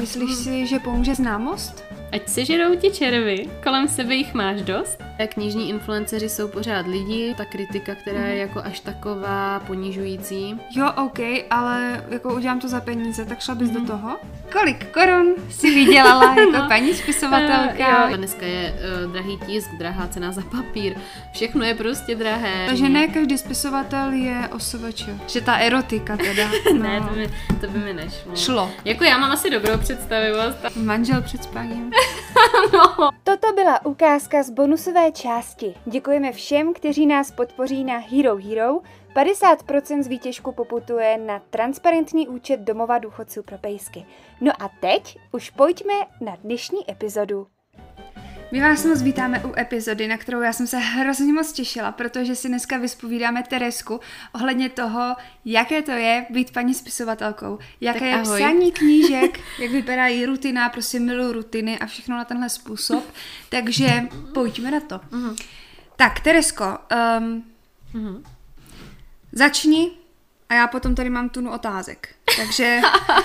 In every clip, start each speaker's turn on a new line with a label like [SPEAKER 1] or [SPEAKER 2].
[SPEAKER 1] Myslíš si, že pomůže známost?
[SPEAKER 2] Ať se žerou ti červy, kolem sebe jich máš dost. Knižní influenceři jsou pořád lidi, ta kritika, která je jako až taková ponižující.
[SPEAKER 1] Jo, OK, ale jako udělám to za peníze, tak šla bys mm-hmm. do toho? Kolik korun si vydělala jako no. paní spisovatelka?
[SPEAKER 2] Uh, jo. Dneska je uh, drahý tisk, drahá cena za papír, všechno je prostě drahé.
[SPEAKER 1] Takže ne každý spisovatel je osovač, že ta erotika teda.
[SPEAKER 2] No. ne, to by, to by mi nešlo.
[SPEAKER 1] Šlo.
[SPEAKER 2] Jako já mám asi dobrou představivost.
[SPEAKER 1] Manžel před spaním.
[SPEAKER 3] no. Toto byla ukázka z bonusové části. Děkujeme všem, kteří nás podpoří na Hero Hero. 50% z výtěžku poputuje na transparentní účet domova důchodců pro pejsky. No a teď už pojďme na dnešní epizodu.
[SPEAKER 1] My vás moc vítáme u epizody, na kterou já jsem se hrozně moc těšila, protože si dneska vyspovídáme Teresku ohledně toho, jaké to je být paní spisovatelkou, jaké je psaní knížek, jak vypadá její rutina, prostě miluji rutiny a všechno na tenhle způsob. Takže pojďme na to. Uh-huh. Tak, Teresko, um, uh-huh. Začni a já potom tady mám tunu otázek. Takže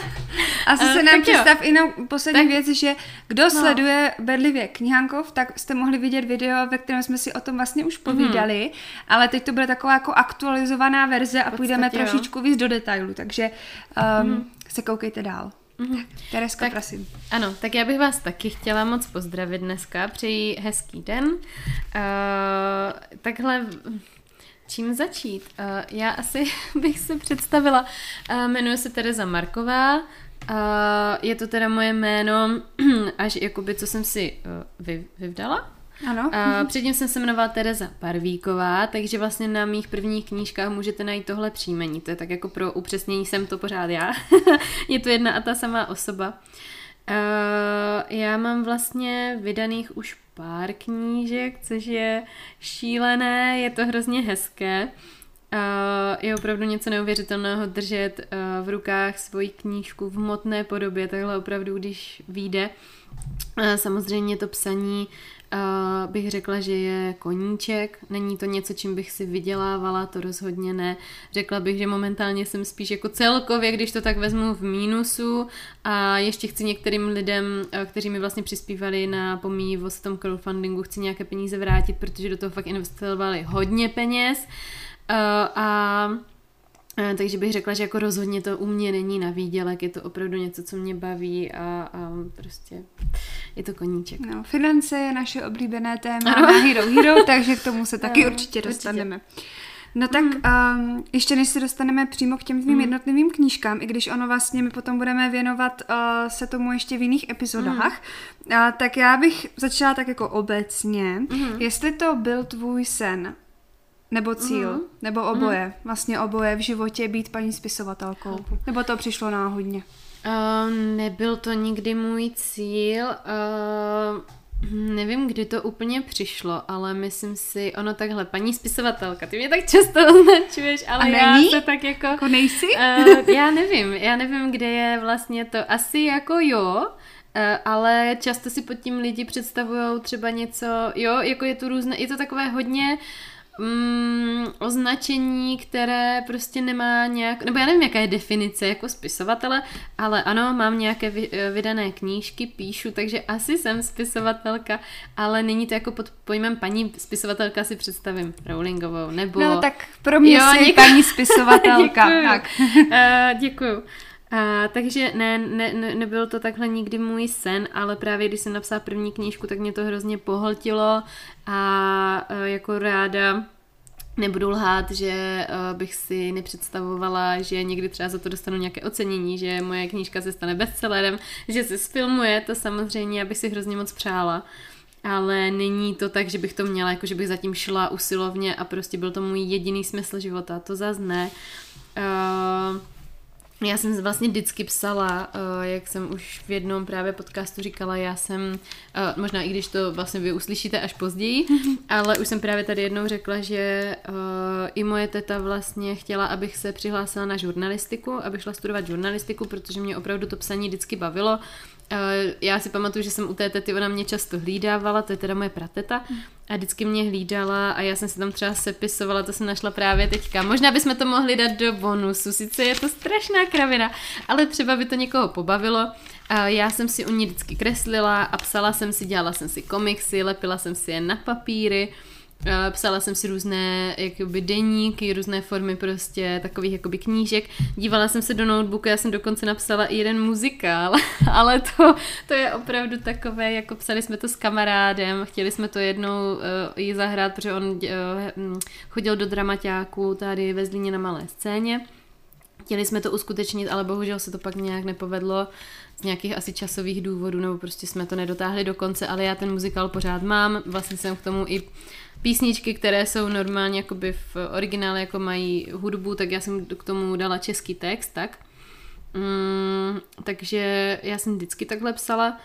[SPEAKER 1] asi se nám představ i na poslední tak, věc, že kdo no. sleduje bedlivě knihankov, tak jste mohli vidět video, ve kterém jsme si o tom vlastně už povídali, mm. ale teď to bude taková jako aktualizovaná verze a půjdeme trošičku víc do detailu, takže um, mm. se koukejte dál. Mm-hmm. Tak, Tereska, tak, prosím.
[SPEAKER 2] Ano, tak já bych vás taky chtěla moc pozdravit dneska, přeji hezký den. Uh, takhle Čím začít? Uh, já asi bych se představila. Uh, jmenuji se Tereza Marková. Uh, je to teda moje jméno, až jakoby, co jsem si uh, vy, vyvdala.
[SPEAKER 1] Ano.
[SPEAKER 2] Uh, předtím jsem se jmenovala Tereza Parvíková, takže vlastně na mých prvních knížkách můžete najít tohle příjmení. To je tak jako pro upřesnění, jsem to pořád já. je to jedna a ta samá osoba. Uh, já mám vlastně vydaných už pár knížek, což je šílené, je to hrozně hezké. Uh, je opravdu něco neuvěřitelného držet uh, v rukách svoji knížku v hmotné podobě, takhle opravdu, když vyjde. Uh, samozřejmě to psaní Bych řekla, že je koníček. Není to něco, čím bych si vydělávala, to rozhodně ne. Řekla bych, že momentálně jsem spíš jako celkově, když to tak vezmu v mínusu a ještě chci některým lidem, uh, kteří mi vlastně přispívali na pomývost v tom crowdfundingu, chci nějaké peníze vrátit, protože do toho fakt investovali hodně peněz. Uh, a Eh, takže bych řekla, že jako rozhodně to u mě není na výdělek, je to opravdu něco, co mě baví a, a prostě je to koníček.
[SPEAKER 1] No, finance je naše oblíbené téma ano. na Hero Hero, takže k tomu se taky ano, určitě dostaneme. Určitě. No tak mm. um, ještě než se dostaneme přímo k těm tvým mm. jednotlivým knížkám, i když ono vlastně my potom budeme věnovat uh, se tomu ještě v jiných epizodách, mm. uh, tak já bych začala tak jako obecně, mm. jestli to byl tvůj sen nebo cíl, mm. nebo oboje. Mm. Vlastně oboje v životě být paní spisovatelkou. Chápu. Nebo to přišlo náhodně?
[SPEAKER 2] Uh, nebyl to nikdy můj cíl. Uh, nevím, kdy to úplně přišlo, ale myslím si, ono takhle, paní spisovatelka, ty mě tak často označuješ, ale já se tak jako...
[SPEAKER 1] Jako nejsi?
[SPEAKER 2] Uh, já nevím, já nevím, kde je vlastně to. Asi jako jo, ale často si pod tím lidi představují třeba něco, jo, jako je to různé, je to takové hodně uh, mm, označení, které prostě nemá nějak, nebo já nevím, jaká je definice jako spisovatele, ale ano, mám nějaké vy, eh, vydané knížky, píšu, takže asi jsem spisovatelka, ale není to jako pod pojmem paní spisovatelka si představím Rowlingovou, nebo...
[SPEAKER 1] No tak pro mě jo, jsi paní spisovatelka.
[SPEAKER 2] děkuju. Tak. uh, děkuju. A, takže ne, ne, ne, nebyl to takhle nikdy můj sen, ale právě když jsem napsala první knížku, tak mě to hrozně pohltilo a, a jako ráda Nebudu lhát, že uh, bych si nepředstavovala, že někdy třeba za to dostanu nějaké ocenění, že moje knížka se stane bestsellerem, že se sfilmuje, to samozřejmě já bych si hrozně moc přála. Ale není to tak, že bych to měla, jako že bych zatím šla usilovně a prostě byl to můj jediný smysl života, to zase ne. Uh, já jsem vlastně vždycky psala, eh, jak jsem už v jednom právě podcastu říkala, já jsem, eh, možná i když to vlastně vy uslyšíte až později, ale už jsem právě tady jednou řekla, že eh, i moje teta vlastně chtěla, abych se přihlásila na žurnalistiku, abych šla studovat žurnalistiku, protože mě opravdu to psaní vždycky bavilo já si pamatuju, že jsem u té tety, ona mě často hlídávala, to je teda moje prateta, a vždycky mě hlídala a já jsem se tam třeba sepisovala, to jsem našla právě teďka. Možná bychom to mohli dát do bonusu, sice je to strašná kravina, ale třeba by to někoho pobavilo. já jsem si u ní vždycky kreslila a psala jsem si, dělala jsem si komiksy, lepila jsem si je na papíry, Psala jsem si různé jakoby deníky, různé formy prostě takových jakoby knížek. Dívala jsem se do notebooku, já jsem dokonce napsala i jeden muzikál, ale to, to je opravdu takové, jako psali jsme to s kamarádem, chtěli jsme to jednou uh, i zahrát, protože on uh, chodil do dramaťáku tady ve Zlíně na malé scéně. Chtěli jsme to uskutečnit, ale bohužel se to pak nějak nepovedlo z nějakých asi časových důvodů, nebo prostě jsme to nedotáhli do konce, ale já ten muzikál pořád mám. Vlastně jsem k tomu i písničky, které jsou normálně jakoby v originále jako mají hudbu, tak já jsem k tomu dala český text, tak. Mm, takže já jsem vždycky takhle psala,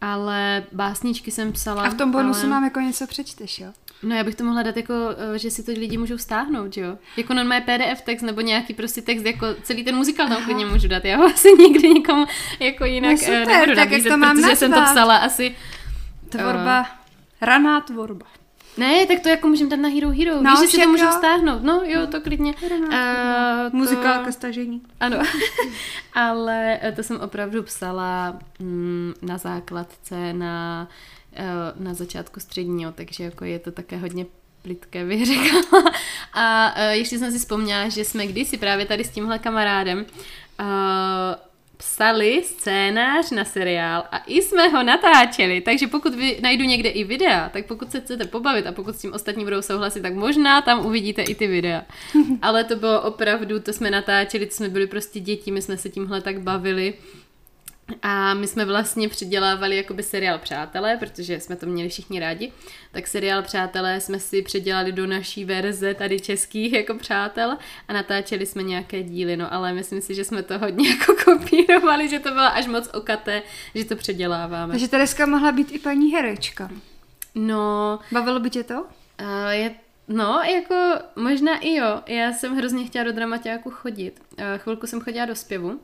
[SPEAKER 2] ale básničky jsem psala.
[SPEAKER 1] A v tom bonusu
[SPEAKER 2] ale...
[SPEAKER 1] mám jako něco přečteš, jo?
[SPEAKER 2] No já bych to mohla dát jako, eh, že si to lidi můžou stáhnout, jo? Jako normální PDF text nebo nějaký prostě text, jako celý ten muzikál tam klidně můžu dát. Já ho asi nikdy nikomu jako jinak no
[SPEAKER 1] super, nebudu tak nabízet, jak to mám
[SPEAKER 2] protože
[SPEAKER 1] nazvat.
[SPEAKER 2] jsem to psala asi...
[SPEAKER 1] Tvorba, uh, raná tvorba.
[SPEAKER 2] Ne, tak to jako můžeme dát na Hero Hero. No, Víš, že si to můžu stáhnout. No, jo, to klidně. Uh,
[SPEAKER 1] to... Muzikálka stažení.
[SPEAKER 2] Ano. Ale eh, to jsem opravdu psala mm, na základce, na, uh, na začátku středního, takže jako je to také hodně plitké, bych řekla. A uh, ještě jsem si vzpomněla, že jsme kdysi právě tady s tímhle kamarádem uh, psali scénář na seriál a i jsme ho natáčeli, takže pokud vy najdu někde i videa, tak pokud se chcete pobavit a pokud s tím ostatní budou souhlasit, tak možná tam uvidíte i ty videa. Ale to bylo opravdu, to jsme natáčeli, to jsme byli prostě děti, my jsme se tímhle tak bavili a my jsme vlastně předělávali jakoby seriál Přátelé, protože jsme to měli všichni rádi. Tak seriál Přátelé jsme si předělali do naší verze tady českých jako přátel a natáčeli jsme nějaké díly, no ale myslím si, že jsme to hodně jako kopírovali, že to bylo až moc okaté, že to předěláváme.
[SPEAKER 1] Takže Tereska mohla být i paní herečka.
[SPEAKER 2] No.
[SPEAKER 1] Bavilo by tě to?
[SPEAKER 2] Uh, je No, jako možná i jo. Já jsem hrozně chtěla do dramaťáku chodit. Chvilku jsem chodila do zpěvu,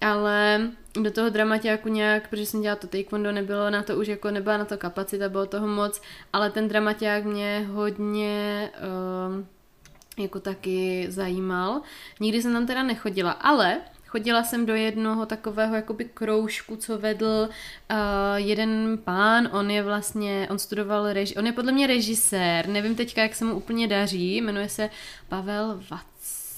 [SPEAKER 2] ale do toho dramaťáku nějak, protože jsem dělala to taekwondo, nebylo na to už jako, nebyla na to kapacita, bylo toho moc, ale ten dramaťák mě hodně um, jako taky zajímal. Nikdy jsem tam teda nechodila, ale Chodila jsem do jednoho takového jakoby kroužku, co vedl uh, jeden pán, on je vlastně, on studoval reži, on je podle mě režisér, nevím teďka, jak se mu úplně daří, jmenuje se Pavel Vat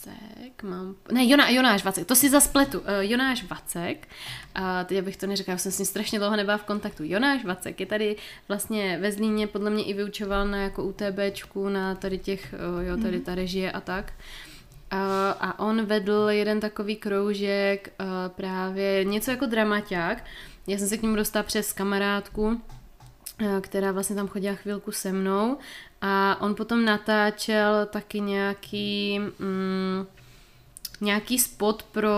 [SPEAKER 2] Vacek, mám... Ne, Jona, Jonáš Vacek, to si zaspletu. Uh, Jonáš Vacek, a teď abych to neřekla, jsem s ním strašně dlouho nebyla v kontaktu. Jonáš Vacek je tady vlastně ve Zlíně, podle mě i vyučoval na jako UTBčku, na tady těch, uh, jo, tady mhm. ta režie a tak. Uh, a on vedl jeden takový kroužek, uh, právě něco jako dramaťák. Já jsem se k němu dostala přes kamarádku, která vlastně tam chodila chvilku se mnou a on potom natáčel taky nějaký... Mm, nějaký spot pro,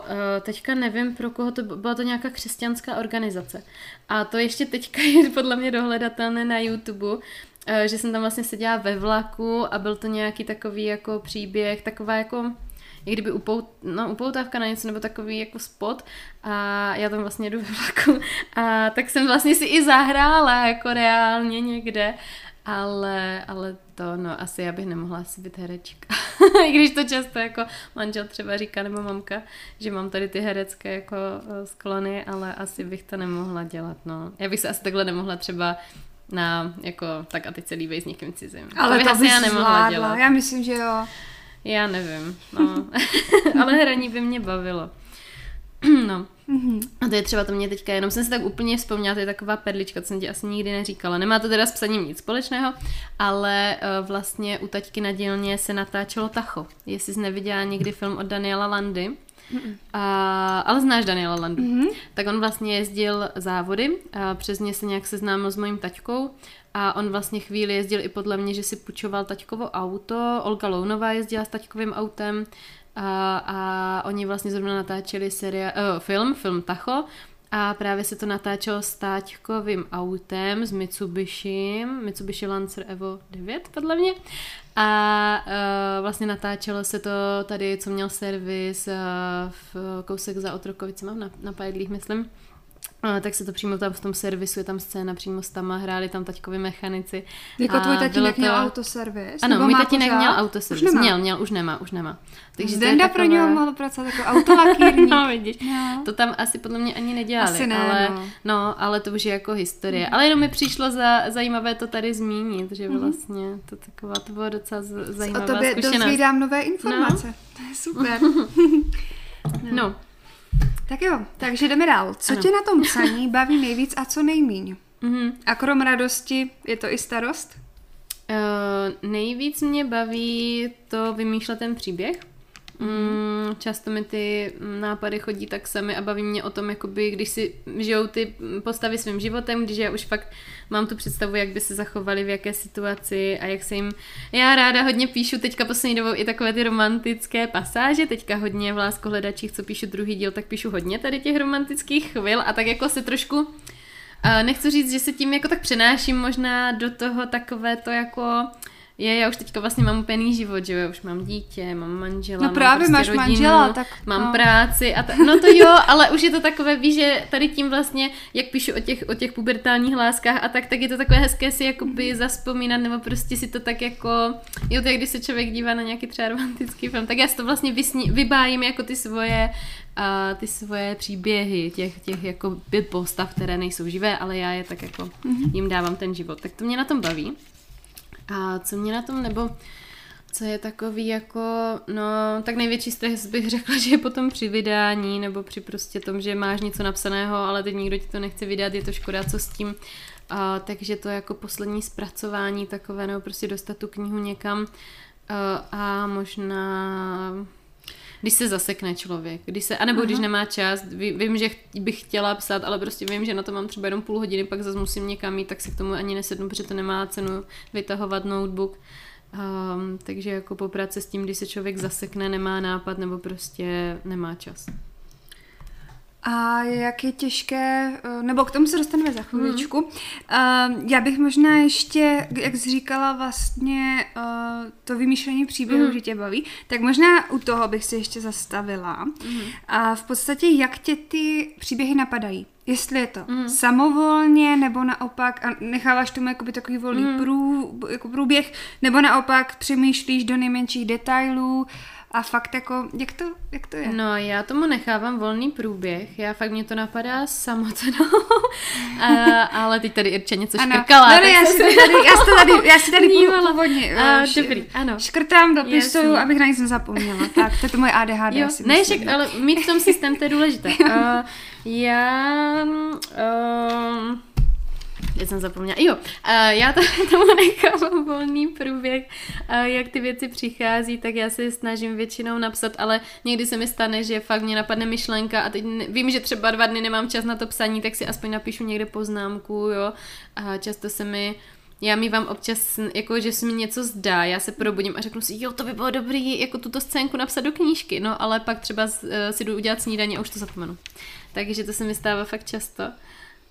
[SPEAKER 2] uh, teďka nevím pro koho to byla to nějaká křesťanská organizace. A to ještě teďka je podle mě dohledatelné na YouTube, uh, že jsem tam vlastně seděla ve vlaku a byl to nějaký takový jako příběh, taková jako i kdyby upout, no, upoutávka na něco nebo takový jako spot a já tam vlastně jdu ve vlaku a tak jsem vlastně si i zahrála jako reálně někde ale, ale to, no, asi já bych nemohla asi být herečka. I když to často jako manžel třeba říká, nebo mamka, že mám tady ty herecké jako eh, sklony, ale asi bych to nemohla dělat, no. Já bych se asi takhle nemohla třeba na, jako, tak a teď se líbej s někým cizím.
[SPEAKER 1] Ale to to asi já nemohla zvládla. dělat. Já myslím, že jo.
[SPEAKER 2] Já nevím, no. ale hraní by mě bavilo. no. Mm-hmm. A to je třeba to mě teďka, jenom jsem si tak úplně vzpomněla, to je taková perlička, co jsem ti asi nikdy neříkala. Nemá to teda s psaním nic společného, ale uh, vlastně u taťky na dílně se natáčelo Tacho. Jestli jsi neviděla někdy film od Daniela Landy, Mm-mm. A, ale znáš Daniela Landu. Mm-hmm. Tak on vlastně jezdil závody, a přes ně se nějak seznámil s mojím taťkou a on vlastně chvíli jezdil i podle mě, že si půjčoval taťkovo auto. Olga Lounová jezdila s taťkovým autem a, a oni vlastně zrovna natáčeli seria, uh, film, film Tacho a právě se to natáčelo s táťkovým autem, s Mitsubishi, Mitsubishi Lancer Evo 9 podle mě. A uh, vlastně natáčelo se to tady, co měl servis uh, v kousek za Otrokovicema, na, na Pajedlích, myslím. A, tak se to přímo tam v tom servisu, je tam scéna přímo s tama, hráli tam taťkovi mechanici.
[SPEAKER 1] Jako a tvůj tatínek to... měl autoservis?
[SPEAKER 2] Ano, můj tatínek měl autoservis. Měl, měl, už nemá, už nemá.
[SPEAKER 1] Takže Zdenda takové... pro něho mohl pracovat jako autolakírník.
[SPEAKER 2] no, vidíš. No. To tam asi podle mě ani nedělali.
[SPEAKER 1] Asi ne,
[SPEAKER 2] ale,
[SPEAKER 1] no.
[SPEAKER 2] no. ale to už je jako historie. Mm. Ale jenom mi přišlo za, zajímavé to tady zmínit, že mm. vlastně to taková, to bylo docela zajímavá
[SPEAKER 1] O tobě
[SPEAKER 2] zkušenost.
[SPEAKER 1] dozvídám nové informace. No. To je super.
[SPEAKER 2] no. no.
[SPEAKER 1] Tak jo, takže jdeme dál. Co ano. tě na tom psaní baví nejvíc a co nejmíň? Mm-hmm. A krom radosti je to i starost?
[SPEAKER 2] Uh, nejvíc mě baví to vymýšlet ten příběh. Mm, často mi ty nápady chodí tak sami a baví mě o tom, jakoby, když si žijou ty postavy svým životem, když já už fakt mám tu představu, jak by se zachovali v jaké situaci a jak se jim... Já ráda hodně píšu teďka poslední dobou i takové ty romantické pasáže, teďka hodně v Láskohledačích, co píšu druhý díl, tak píšu hodně tady těch romantických chvil a tak jako se trošku... Uh, nechci říct, že se tím jako tak přenáším možná do toho takové to jako je, já už teďka vlastně mám úplný život, že jo, už mám dítě, mám manžela,
[SPEAKER 1] No právě
[SPEAKER 2] mám prostě
[SPEAKER 1] máš
[SPEAKER 2] rodinu,
[SPEAKER 1] manžela, tak...
[SPEAKER 2] Mám no. práci a ta, no to jo, ale už je to takové, víš, že tady tím vlastně, jak píšu o těch, o těch pubertálních láskách a tak, tak je to takové hezké si jakoby zaspomínat, nebo prostě si to tak jako, jo, to je, když se člověk dívá na nějaký třeba romantický film, tak já si to vlastně vysní, vybájím jako ty svoje a ty svoje příběhy těch, těch jako postav, které nejsou živé, ale já je tak jako mm-hmm. jim dávám ten život. Tak to mě na tom baví. A co mě na tom, nebo co je takový jako, no, tak největší stres bych řekla, že je potom při vydání, nebo při prostě tom, že máš něco napsaného, ale teď nikdo ti to nechce vydat, je to škoda, co s tím. A, takže to jako poslední zpracování takové, nebo prostě dostat tu knihu někam a, a možná když se zasekne člověk, když se, anebo Aha. když nemá čas, vím, že bych chtěla psát, ale prostě vím, že na to mám třeba jenom půl hodiny, pak zase musím někam jít, tak si k tomu ani nesednu, protože to nemá cenu vytahovat notebook. Um, takže jako po práci s tím, když se člověk zasekne, nemá nápad nebo prostě nemá čas.
[SPEAKER 1] A jak je těžké, eh, nebo k tomu se dostaneme za chviličku. Mm. Já bych možná ještě, jak jsi říkala vlastně eh, to vymýšlení příběhu, mm. že tě baví, tak možná u toho bych se ještě zastavila. Mm. A v podstatě, jak tě ty příběhy napadají? Jestli je to mm. samovolně, nebo naopak, a necháváš tomu jakoby takový volný mm. prů, jako průběh, nebo naopak přemýšlíš do nejmenších detailů, a fakt jako, jak to, jak to je?
[SPEAKER 2] No, já tomu nechávám volný průběh, já fakt mě to napadá samotnou, a, ale teď tady Irča něco ano. škrkala.
[SPEAKER 1] No, no, já, si tady, já, si tady, já si tady původně
[SPEAKER 2] a, dobrý, ano.
[SPEAKER 1] škrtám, dopisuju, abych na nic nezapomněla. Tak, to je to moje ADHD.
[SPEAKER 2] Jo,
[SPEAKER 1] asi
[SPEAKER 2] ne, však, ale mít v tom systém, to je důležité. uh, já... Uh, já jsem zapomněla. Jo, uh, já to, tomu nechám volný průběh, uh, jak ty věci přichází, tak já se snažím většinou napsat, ale někdy se mi stane, že fakt mě napadne myšlenka a teď vím, že třeba dva dny nemám čas na to psaní, tak si aspoň napíšu někde poznámku, jo. A často se mi já mi vám občas, jako že se mi něco zdá, já se probudím a řeknu si, jo, to by bylo dobrý, jako tuto scénku napsat do knížky, no ale pak třeba uh, si jdu udělat snídaně a už to zapomenu. Takže to se mi stává fakt často.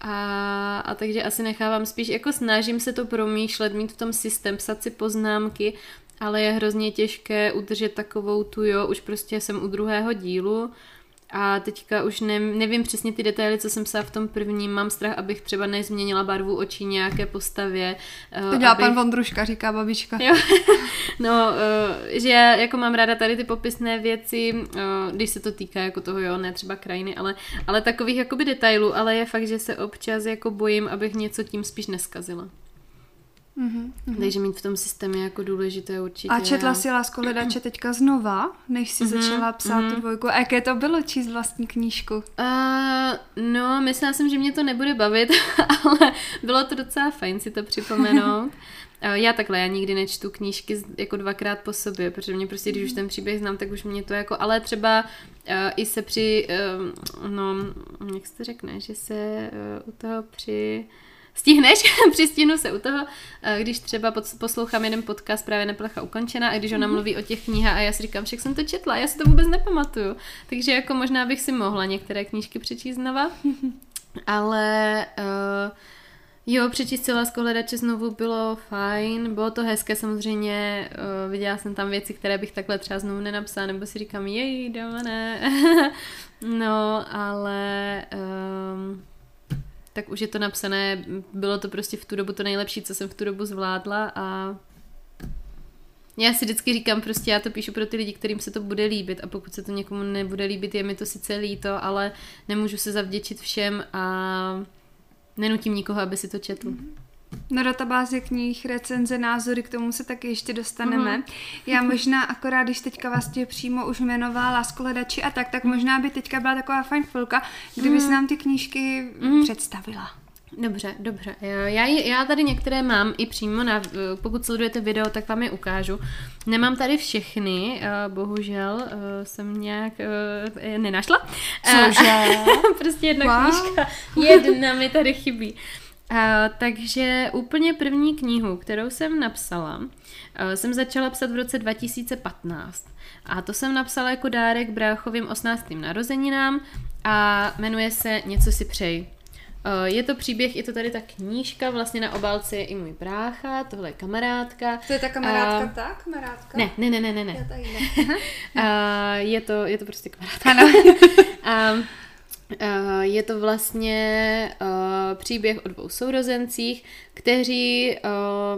[SPEAKER 2] A, a takže asi nechávám spíš, jako snažím se to promýšlet, mít v tom systém, psat si poznámky, ale je hrozně těžké udržet takovou tu, jo, už prostě jsem u druhého dílu a teďka už ne, nevím přesně ty detaily, co jsem psala v tom prvním. Mám strach, abych třeba nezměnila barvu očí nějaké postavě.
[SPEAKER 1] To dělá abych... pan Vondruška, říká babička.
[SPEAKER 2] Jo. no, uh, že já jako mám ráda tady ty popisné věci, uh, když se to týká jako toho, jo, ne třeba krajiny, ale, ale takových jakoby detailů, ale je fakt, že se občas jako bojím, abych něco tím spíš neskazila. Mm-hmm. Takže mít v tom systému jako důležité určitě.
[SPEAKER 1] A četla si Lásko hledače teďka znova, než si mm-hmm. začala psát mm-hmm. tu dvojku. A jaké to bylo číst vlastní knížku? Uh,
[SPEAKER 2] no, myslela jsem, že mě to nebude bavit, ale bylo to docela fajn si to připomenout. Já takhle, já nikdy nečtu knížky jako dvakrát po sobě, protože mě prostě, když už ten příběh znám, tak už mě to jako, ale třeba uh, i se při, uh, no, jak se to řekne, že se uh, u toho při, stihneš, přistihnu se u toho, eh, když třeba poslouchám jeden podcast právě Neplecha ukončena a když ona mhm. mluví o těch knihách a já si říkám, však jsem to četla, já si to vůbec nepamatuju. Takže jako možná bych si mohla některé knížky přečíst znova, ale uh, jo, přečíst si Lásko hledače znovu bylo fajn, bylo to hezké samozřejmě, uh, viděla jsem tam věci, které bych takhle třeba znovu nenapsala, nebo si říkám, jej, ne. no, ale um, tak už je to napsané, bylo to prostě v tu dobu to nejlepší, co jsem v tu dobu zvládla a já si vždycky říkám, prostě já to píšu pro ty lidi, kterým se to bude líbit a pokud se to někomu nebude líbit, je mi to sice líto, ale nemůžu se zavděčit všem a nenutím nikoho, aby si to četl.
[SPEAKER 1] Na databázi knih, recenze, názory, k tomu se taky ještě dostaneme. Mm-hmm. Já možná akorát, když teďka vás tě přímo už jmenovala láskoledači a tak, tak možná by teďka byla taková fajn chvilka, kdyby mm. nám ty knížky mm. představila.
[SPEAKER 2] Dobře, dobře. Já, já tady některé mám i přímo, na, pokud sledujete video, tak vám je ukážu. Nemám tady všechny, eh, bohužel eh, jsem nějak nenašla.
[SPEAKER 1] Cože?
[SPEAKER 2] prostě jedna wow. knížka, jedna mi tady chybí. Uh, takže úplně první knihu, kterou jsem napsala, jsem začala psat v roce 2015. A to jsem napsala jako dárek bráchovým 18. narozeninám a jmenuje se Něco si přej. Je to příběh, je to tady ta knížka, vlastně na obálce je i můj brácha, tohle je kamarádka.
[SPEAKER 1] To je ta kamarádka, uh, ta kamarádka?
[SPEAKER 2] Ne, ne, ne, ne, ne. ne. uh, je, to, je to prostě kamarádka.
[SPEAKER 1] Ano.
[SPEAKER 2] Uh, je to vlastně uh, příběh o dvou sourozencích, kteří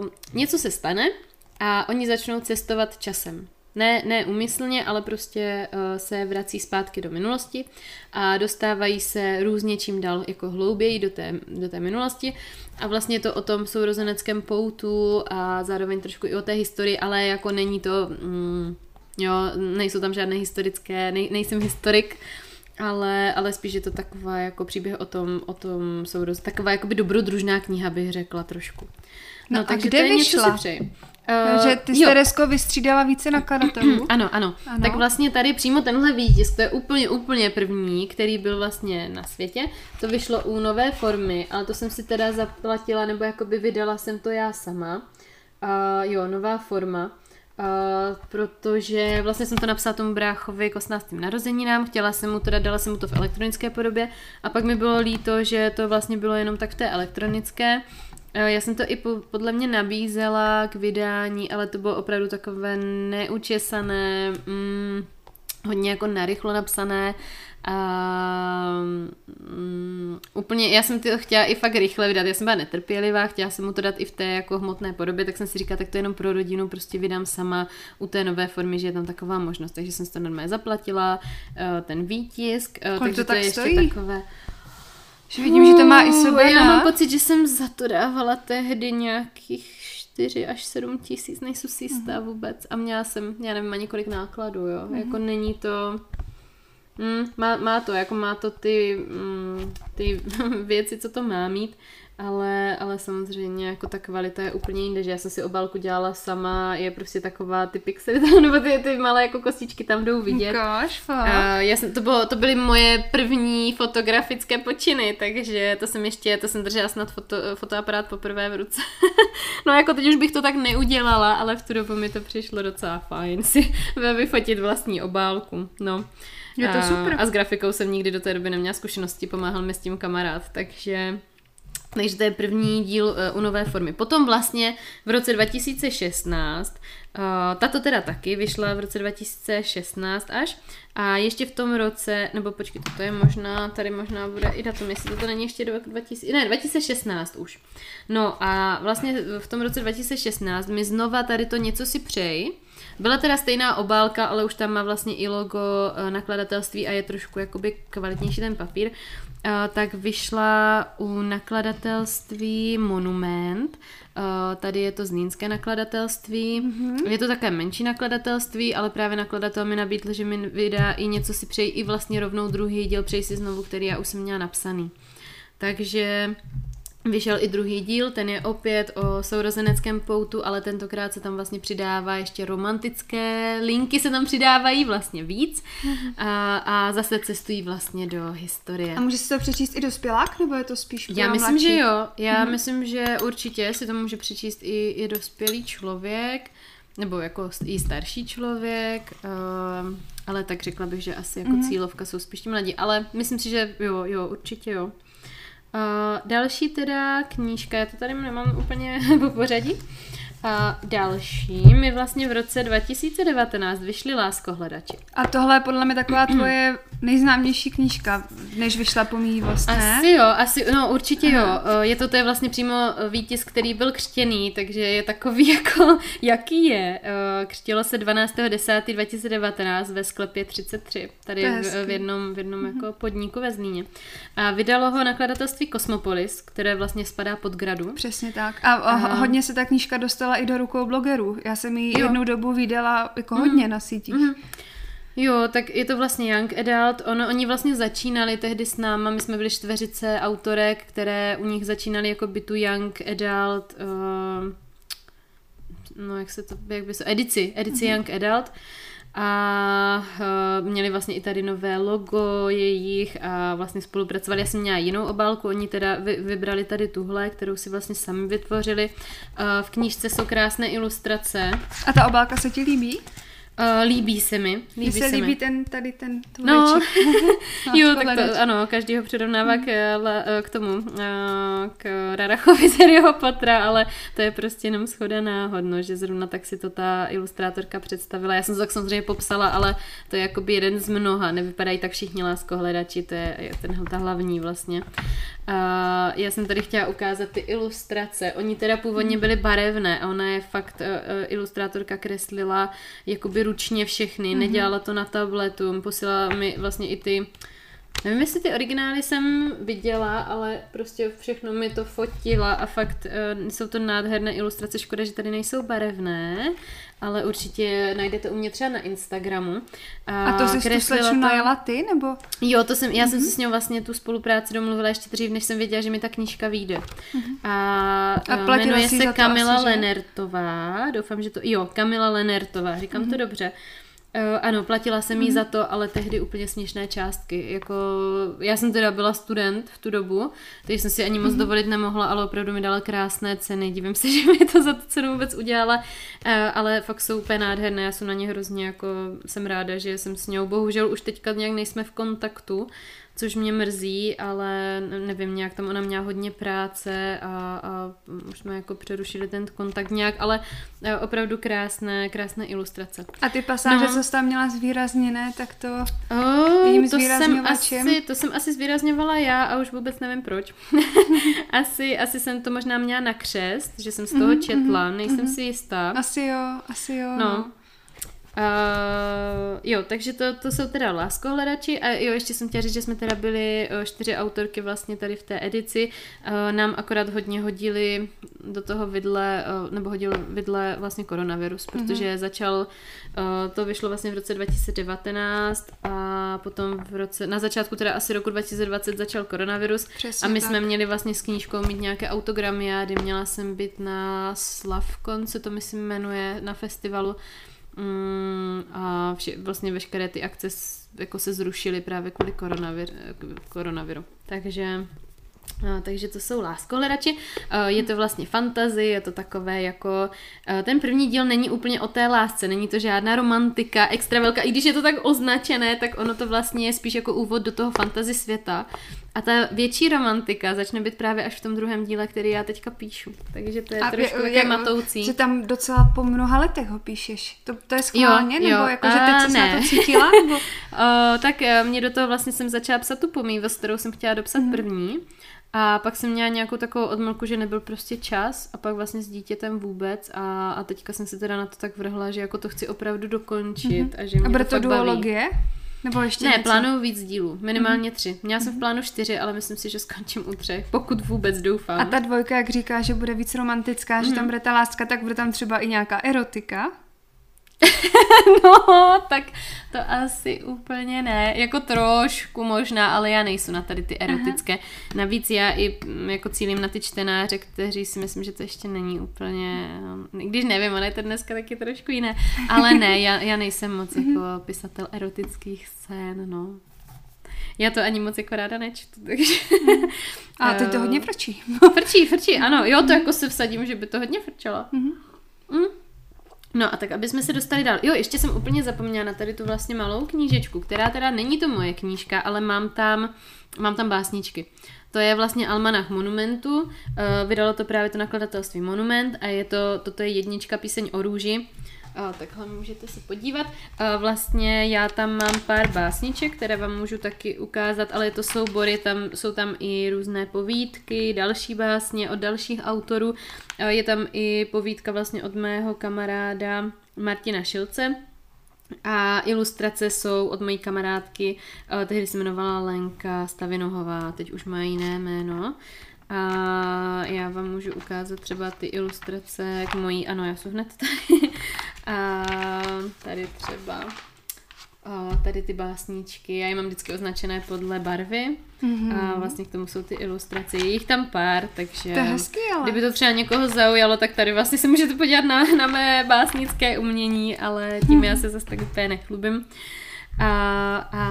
[SPEAKER 2] uh, něco se stane a oni začnou cestovat časem. Ne, ne umyslně, ale prostě uh, se vrací zpátky do minulosti a dostávají se různě čím dál jako hlouběji do té, do té minulosti a vlastně to o tom sourozeneckém poutu a zároveň trošku i o té historii, ale jako není to, mm, jo, nejsou tam žádné historické, nej, nejsem historik, ale, ale spíš je to taková jako příběh o tom, o tom souroz, taková jakoby dobrodružná kniha bych řekla trošku.
[SPEAKER 1] No, no takže kde to je vyšla? Něco si přeji. Uh, že ty jste Resko vystřídala více nakladatelů.
[SPEAKER 2] ano, ano, ano. Tak vlastně tady přímo tenhle výtisk, to je úplně, úplně první, který byl vlastně na světě. To vyšlo u nové formy, ale to jsem si teda zaplatila, nebo jakoby vydala jsem to já sama. Uh, jo, nová forma. Uh, protože vlastně jsem to napsala tomu bráchovi k 18. narozeninám, chtěla jsem mu teda, dala jsem mu to v elektronické podobě a pak mi bylo líto, že to vlastně bylo jenom tak v té elektronické, Eh, já jsem to i po, podle mě nabízela k vydání, ale to bylo opravdu takové neučesané, mm, hodně jako narychlo napsané a mm, úplně, já jsem to chtěla i fakt rychle vydat, já jsem byla netrpělivá, chtěla jsem mu to dát i v té jako hmotné podobě, tak jsem si říkala, tak to jenom pro rodinu prostě vydám sama u té nové formy, že je tam taková možnost, takže jsem si to normálně zaplatila, eh, ten výtisk,
[SPEAKER 1] eh, Kolik
[SPEAKER 2] takže
[SPEAKER 1] to, tak
[SPEAKER 2] to je
[SPEAKER 1] stojí?
[SPEAKER 2] ještě takové,
[SPEAKER 1] že vidím, že to má i sebe.
[SPEAKER 2] Já mám pocit, že jsem za to dávala tehdy nějakých 4 až 7 tisíc, nejsou si jistá uh-huh. vůbec. A měla jsem, já nevím, ani kolik nákladů, jo. Uh-huh. Jako není to... Mm, má, má to, jako má to ty, mm, ty věci, co to má mít, ale, ale samozřejmě jako ta kvalita je úplně jinde, že já jsem si obálku dělala sama, je prostě taková ty pixely tam, nebo ty, ty malé jako kostičky tam jdou vidět.
[SPEAKER 1] Gosh,
[SPEAKER 2] uh, já jsem, to, bylo, to byly moje první fotografické počiny, takže to jsem ještě, to jsem držela snad foto, fotoaparát poprvé v ruce. no jako teď už bych to tak neudělala, ale v tu dobu mi to přišlo docela fajn si vyfotit vlastní obálku. No.
[SPEAKER 1] Je to super.
[SPEAKER 2] A s grafikou jsem nikdy do té doby neměla zkušenosti, pomáhal mi s tím kamarád, takže takže to je první díl uh, u nové formy. Potom vlastně v roce 2016, uh, tato teda taky vyšla v roce 2016 až, a ještě v tom roce, nebo počkejte, to je možná, tady možná bude i datum, jestli to není ještě do 2000, ne, 2016 už. No a vlastně v tom roce 2016 mi znova tady to něco si přeji, byla teda stejná obálka, ale už tam má vlastně i logo uh, nakladatelství a je trošku jakoby kvalitnější ten papír tak vyšla u nakladatelství Monument. Tady je to zlínské nakladatelství. Mm-hmm. Je to také menší nakladatelství, ale právě nakladatel mi nabídl, že mi vydá i něco si přeji i vlastně rovnou druhý díl Přeji si znovu, který já už jsem měla napsaný. Takže Vyšel i druhý díl, ten je opět o sourozeneckém poutu, ale tentokrát se tam vlastně přidává ještě romantické linky se tam přidávají vlastně víc a, a zase cestují vlastně do historie.
[SPEAKER 1] A může si to přečíst i dospělák, nebo je to spíš pro
[SPEAKER 2] Já myslím,
[SPEAKER 1] mladší?
[SPEAKER 2] že jo. Já mm-hmm. myslím, že určitě si to může přečíst i, i dospělý člověk, nebo jako i starší člověk, uh, ale tak řekla bych, že asi jako mm-hmm. cílovka jsou spíš ti mladí, ale myslím si, že jo, jo, určitě jo. Uh, další teda knížka, já to tady nemám úplně po pořadí, A další mi vlastně v roce 2019 vyšly Láskohledači.
[SPEAKER 1] A tohle je podle mě taková tvoje nejznámější knížka, než vyšla pomývost,
[SPEAKER 2] ne? Asi jo, asi, no určitě jo. Eh, je to, to je vlastně přímo výtisk, který byl křtěný, takže je takový jako, jaký je. Eh, křtilo se 12.10.2019 ve sklepě 33, tady v, v, jednom, v jednom mm-hmm. jako podniku ve Zlíně. A vydalo ho nakladatelství Kosmopolis, které vlastně spadá pod gradu.
[SPEAKER 1] Přesně tak. A, a, a hodně se ta knížka dostala i do rukou blogerů. Já jsem ji jo. jednu dobu vydala jako mm. hodně na sítích. Mm.
[SPEAKER 2] Jo, tak je to vlastně Young Adult. Ono, oni vlastně začínali tehdy s náma, my jsme byli čtveřice autorek, které u nich začínali jako by tu Young Adult, uh, no jak se to, jak by se, edici, edici mm-hmm. Young Adult a uh, měli vlastně i tady nové logo jejich a vlastně spolupracovali. Já jsem měla jinou obálku, oni teda vy, vybrali tady tuhle, kterou si vlastně sami vytvořili. Uh, v knížce jsou krásné ilustrace.
[SPEAKER 1] A ta obálka se ti líbí?
[SPEAKER 2] Uh, líbí se mi. Líbí
[SPEAKER 1] se,
[SPEAKER 2] se
[SPEAKER 1] líbí mi. ten, tady ten
[SPEAKER 2] No, jo, tak to, ano, každý ho přirovnává k, k tomu, k Rarachovi z Harryho Pottera, ale to je prostě jenom schoda náhodno, že zrovna tak si to ta ilustrátorka představila. Já jsem to tak samozřejmě popsala, ale to je jakoby jeden z mnoha, nevypadají tak všichni láskohledači, to je ten, ta hlavní vlastně. A já jsem tady chtěla ukázat ty ilustrace. Oni teda původně byly barevné a ona je fakt, ilustrátorka kreslila jakoby ručně všechny, mm-hmm. nedělala to na tabletu, posílala mi vlastně i ty Nevím, jestli ty originály jsem viděla, ale prostě všechno mi to fotila a fakt uh, jsou to nádherné ilustrace. Škoda, že tady nejsou barevné, ale určitě najdete u mě třeba na Instagramu.
[SPEAKER 1] A, a to jsi tu slečnu najela ty, nebo?
[SPEAKER 2] Jo, to jsem, já mm-hmm. jsem si mhm. s ní vlastně tu spolupráci domluvila ještě dřív, než jsem věděla, že mi ta knížka vyjde. Mm-hmm. A, a jmenuje se Kamila asi, Lenertová, doufám, že to, jo, Kamila Lenertová, říkám mm-hmm. to mhm. dobře. Uh, ano, platila jsem jí mm. za to, ale tehdy úplně směšné částky. Jako, já jsem teda byla student v tu dobu, takže jsem si ani moc mm. dovolit nemohla, ale opravdu mi dala krásné ceny. Divím se, že mi to za tu cenu vůbec udělala, uh, ale fakt jsou úplně nádherné. Já jsem na ně hrozně jako, jsem ráda, že jsem s ňou. Bohužel už teďka nějak nejsme v kontaktu, což mě mrzí, ale nevím, nějak tam ona měla hodně práce a, a už jsme jako přerušili ten kontakt nějak, ale e, opravdu krásné, krásné ilustrace.
[SPEAKER 1] A ty pasáže, no. co jsi tam měla zvýrazněné, tak to
[SPEAKER 2] oh, to jsem asi, to jsem asi zvýrazňovala já a už vůbec nevím proč. asi, asi jsem to možná měla na křest, že jsem z toho mm-hmm, četla, nejsem mm-hmm. si jistá.
[SPEAKER 1] Asi jo, asi jo.
[SPEAKER 2] No. Uh, jo, takže to, to jsou teda láskohledači a jo, ještě jsem chtěla říct, že jsme teda byli uh, čtyři autorky vlastně tady v té edici. Uh, nám akorát hodně hodili do toho vidle, uh, nebo hodil vidle vlastně koronavirus, mhm. protože mm-hmm. začal, uh, to vyšlo vlastně v roce 2019 a potom v roce, na začátku teda asi roku 2020 začal koronavirus Přesně a my tak. jsme měli vlastně s knížkou mít nějaké autogramiády, měla jsem být na Slavkon, co to myslím jmenuje, na festivalu, Mm, a vše, vlastně veškeré ty akce jako se zrušily právě kvůli koronavir, koronaviru. Takže Uh, takže to jsou láskohledači. Je to vlastně fantazy, je to takové jako... Ten první díl není úplně o té lásce, není to žádná romantika, extra velká. I když je to tak označené, tak ono to vlastně je spíš jako úvod do toho fantazy světa. A ta větší romantika začne být právě až v tom druhém díle, který já teďka píšu. Takže to je a trošku je, také matoucí.
[SPEAKER 1] Že tam docela po mnoha letech ho píšeš. To, to je schválně? Jo, nebo jo. jako, že teď ne. to cítila? Nebo?
[SPEAKER 2] uh, tak mě do toho vlastně jsem začala psat tu pomývost, kterou jsem chtěla dopsat mm. první. A pak jsem měla nějakou takovou odmlku, že nebyl prostě čas a pak vlastně s dítětem vůbec a, a teďka jsem se teda na to tak vrhla, že jako to chci opravdu dokončit mm-hmm. a že mě
[SPEAKER 1] a bude
[SPEAKER 2] to, to
[SPEAKER 1] duologie? Baví. Nebo ještě
[SPEAKER 2] Ne, něco? plánuju víc dílů, minimálně mm-hmm. tři. Měla jsem v mhm. plánu čtyři, ale myslím si, že skončím u třech, pokud vůbec doufám.
[SPEAKER 1] A ta dvojka, jak říká, že bude víc romantická, mm-hmm. že tam mhm. bude ta láska, tak bude tam třeba i nějaká erotika?
[SPEAKER 2] no, tak to asi úplně ne. Jako trošku možná, ale já nejsou na tady ty erotické. Aha. Navíc já i mm, jako cílím na ty čtenáře, kteří si myslím, že to ještě není úplně, když nevím, ale je to dneska taky trošku jiné. Ale ne, já, já nejsem moc mhm. jako pisatel erotických scén, no. Já to ani moc jako ráda nečtu, takže...
[SPEAKER 1] A teď to hodně frčí.
[SPEAKER 2] frčí, frčí, ano. Jo, to jako se vsadím, že by to hodně frčelo. Mm-hmm. Mm. No a tak, aby jsme se dostali dál. Jo, ještě jsem úplně zapomněla na tady tu vlastně malou knížečku, která teda není to moje knížka, ale mám tam, mám tam básničky. To je vlastně Almanach Monumentu, uh, vydalo to právě to nakladatelství Monument a je to, toto je jednička píseň o růži. Uh, takhle můžete se podívat. Uh, vlastně já tam mám pár básniček, které vám můžu taky ukázat, ale je to soubor, je tam, jsou tam i různé povídky, další básně od dalších autorů. Uh, je tam i povídka vlastně od mého kamaráda Martina Šilce, a ilustrace jsou od mojí kamarádky, tehdy se jmenovala Lenka Stavinohová, teď už má jiné jméno. A já vám můžu ukázat třeba ty ilustrace k mojí, ano, já jsou hned tady. a tady třeba a tady ty básničky, já je mám vždycky označené podle barvy mm-hmm. a vlastně k tomu jsou ty ilustrace, je jich tam pár, takže
[SPEAKER 1] to je hezký, ale...
[SPEAKER 2] kdyby to třeba někoho zaujalo, tak tady vlastně se můžete podívat na, na mé básnické umění, ale tím mm-hmm. já se zase tak úplně nechlubím. A, a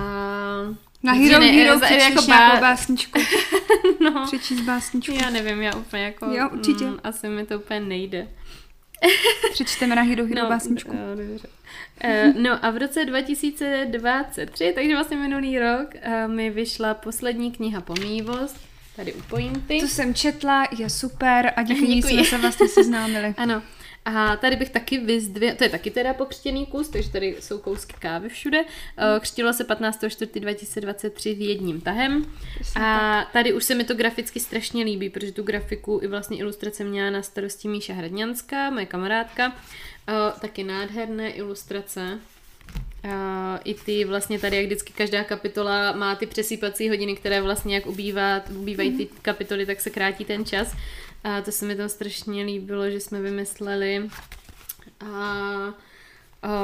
[SPEAKER 1] na Hero ne, Hero ne, jako bá... básničku. no. Přečíst básničku.
[SPEAKER 2] Já nevím, já úplně jako...
[SPEAKER 1] Jo, určitě.
[SPEAKER 2] Mm, asi mi to úplně nejde.
[SPEAKER 1] Přečteme na Hero Hero no, básničku. No,
[SPEAKER 2] dobře. Uh, no a v roce 2023, takže vlastně minulý rok, uh, mi vyšla poslední kniha Pomývost, tady u Pointy.
[SPEAKER 1] To jsem četla, je super a díky ní jsme se vlastně seznámili.
[SPEAKER 2] ano. A tady bych taky vyzdvě, to je taky teda pokřtěný kus, takže tady jsou kousky kávy všude. Eh, křtilo se 15.4.2023 v jedním tahem. A tady už se mi to graficky strašně líbí, protože tu grafiku i vlastně ilustrace měla na starosti Míša Hradňanská, moje kamarádka. Eh, taky nádherné ilustrace. Uh, I ty vlastně tady, jak vždycky každá kapitola má ty přesýpací hodiny, které vlastně jak ubývá, ubývají ty kapitoly, tak se krátí ten čas. A to se mi tam strašně líbilo, že jsme vymysleli. A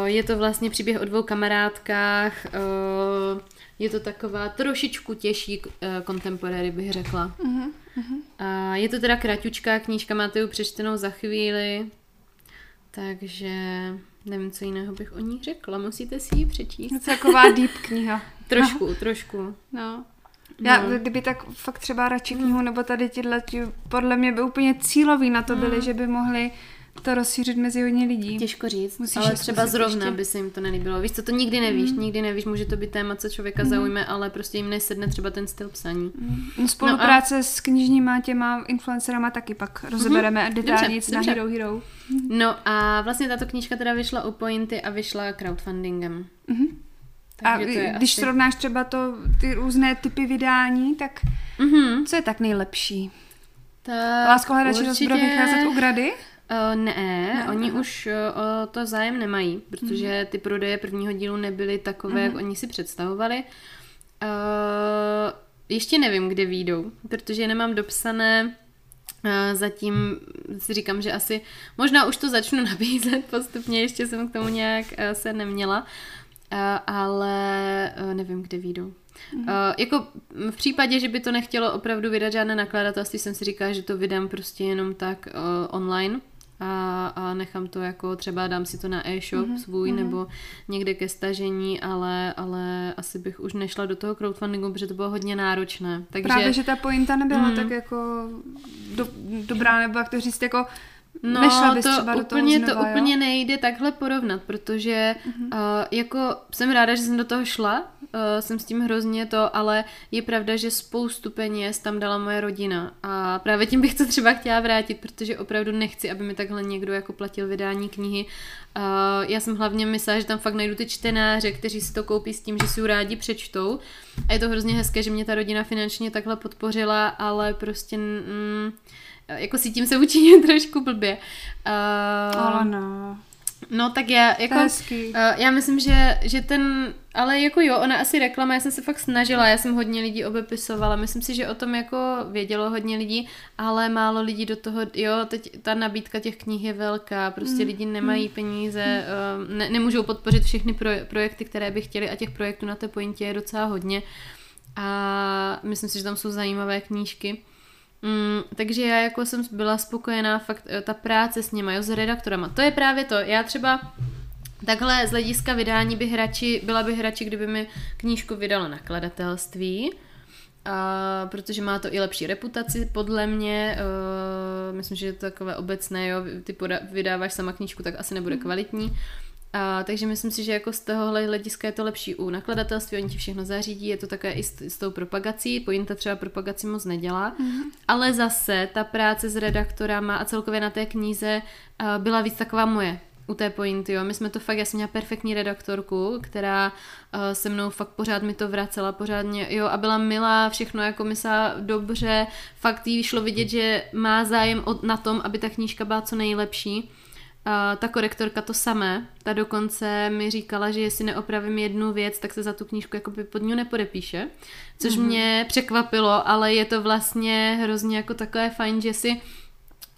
[SPEAKER 2] je to vlastně příběh o dvou kamarádkách. Je to taková trošičku těžší uh, contemporary, bych řekla. Uh-huh, uh-huh. A je to teda kratučká knížka, máte ji přečtenou za chvíli. Takže nevím, co jiného bych o ní řekla. Musíte si ji přečíst.
[SPEAKER 1] Je taková deep kniha.
[SPEAKER 2] trošku, no. trošku.
[SPEAKER 1] No. Já, no. kdyby tak fakt třeba radši knihu, nebo tady tyhle, podle mě by úplně cílový na to byly, mm. že by mohli to rozšířit mezi hodně lidí.
[SPEAKER 2] Těžko říct, Musíš ale třeba zrovna ještě. by se jim to nelíbilo. Víš co, to nikdy nevíš, mm. nikdy nevíš, může to být téma, co člověka mm. zaujme, ale prostě jim nesedne třeba ten styl psaní.
[SPEAKER 1] Mm. Spolupráce no a... s knižníma těma influencerama taky pak rozebereme mm. detailně na dobře. Hero Hero.
[SPEAKER 2] No a vlastně tato knížka teda vyšla u Pointy a vyšla crowdfundingem.
[SPEAKER 1] A když asi... srovnáš třeba to, ty různé typy vydání, tak mm-hmm. co je tak nejlepší?
[SPEAKER 2] Tak
[SPEAKER 1] Lásko hledači určitě... rozbro vycházet u Grady?
[SPEAKER 2] Uh, ne, no, oni aha. už uh, to zájem nemají, protože mm. ty prodeje prvního dílu nebyly takové, mm. jak mhm. oni si představovali. Uh, ještě nevím, kde výjdou, protože nemám dopsané. Zatím si říkám, že asi možná už to začnu nabízet postupně, ještě jsem k tomu nějak se neměla. Eh, ale eh, nevím, kde výjdou. Mm. Uh, jako v případě, že by to nechtělo opravdu vydat žádné nakladatelství, jsem si říkala, že to vydám prostě jenom tak uh, online a, a nechám to jako třeba dám si to na e-shop mm-hmm. svůj mm-hmm. nebo někde ke stažení, ale, ale asi bych už nešla do toho crowdfundingu, protože to bylo hodně náročné.
[SPEAKER 1] Takže... Právě, že ta pointa nebyla mm. tak jako do, dobrá, nebo jak to říct, jako
[SPEAKER 2] No, Nešla bys to třeba úplně, do toho znova, to úplně nejde takhle porovnat, protože uh-huh. uh, jako jsem ráda, že jsem do toho šla, uh, jsem s tím hrozně to, ale je pravda, že spoustu peněz tam dala moje rodina a právě tím bych to třeba chtěla vrátit, protože opravdu nechci, aby mi takhle někdo jako platil vydání knihy. Uh, já jsem hlavně myslela, že tam fakt najdu ty čtenáře, kteří si to koupí s tím, že si ji rádi přečtou a je to hrozně hezké, že mě ta rodina finančně takhle podpořila, ale prostě... Mm, jako si tím se učí trošku blbě.
[SPEAKER 1] Uh, ale no.
[SPEAKER 2] No tak já, jako, uh, já myslím, že, že ten, ale jako jo, ona asi reklama, já jsem se fakt snažila, já jsem hodně lidí obepisovala, myslím si, že o tom jako vědělo hodně lidí, ale málo lidí do toho, jo, teď ta nabídka těch knih je velká, prostě mm. lidi nemají mm. peníze, uh, ne, nemůžou podpořit všechny pro, projekty, které by chtěli a těch projektů na té pointě je docela hodně a myslím si, že tam jsou zajímavé knížky. Mm, takže já jako jsem byla spokojená, fakt eh, ta práce s nimi, jo, s redaktorama. To je právě to, já třeba takhle z hlediska vydání bych radši, byla bych radši, kdyby mi knížku vydalo nakladatelství, a, protože má to i lepší reputaci podle mě, uh, myslím, že je to takové obecné, jo, ty poda- vydáváš sama knížku, tak asi nebude kvalitní. A, takže myslím si, že jako z tohohle hlediska je to lepší u nakladatelství, oni ti všechno zařídí, je to také i s, s tou propagací, Pointa třeba propagaci moc nedělá, mm-hmm. ale zase ta práce s redaktorama a celkově na té knize uh, byla víc taková moje, u té pointy, jo. My jsme to fakt, já jsem měla perfektní redaktorku, která uh, se mnou fakt pořád mi to vracela, pořádně, jo, a byla milá, všechno jako myslela dobře, fakt jí šlo vidět, že má zájem od, na tom, aby ta knížka byla co nejlepší. Uh, ta korektorka to samé, ta dokonce mi říkala, že jestli neopravím jednu věc, tak se za tu knížku jakoby pod ní nepodepíše, což mm-hmm. mě překvapilo, ale je to vlastně hrozně jako takové fajn, že si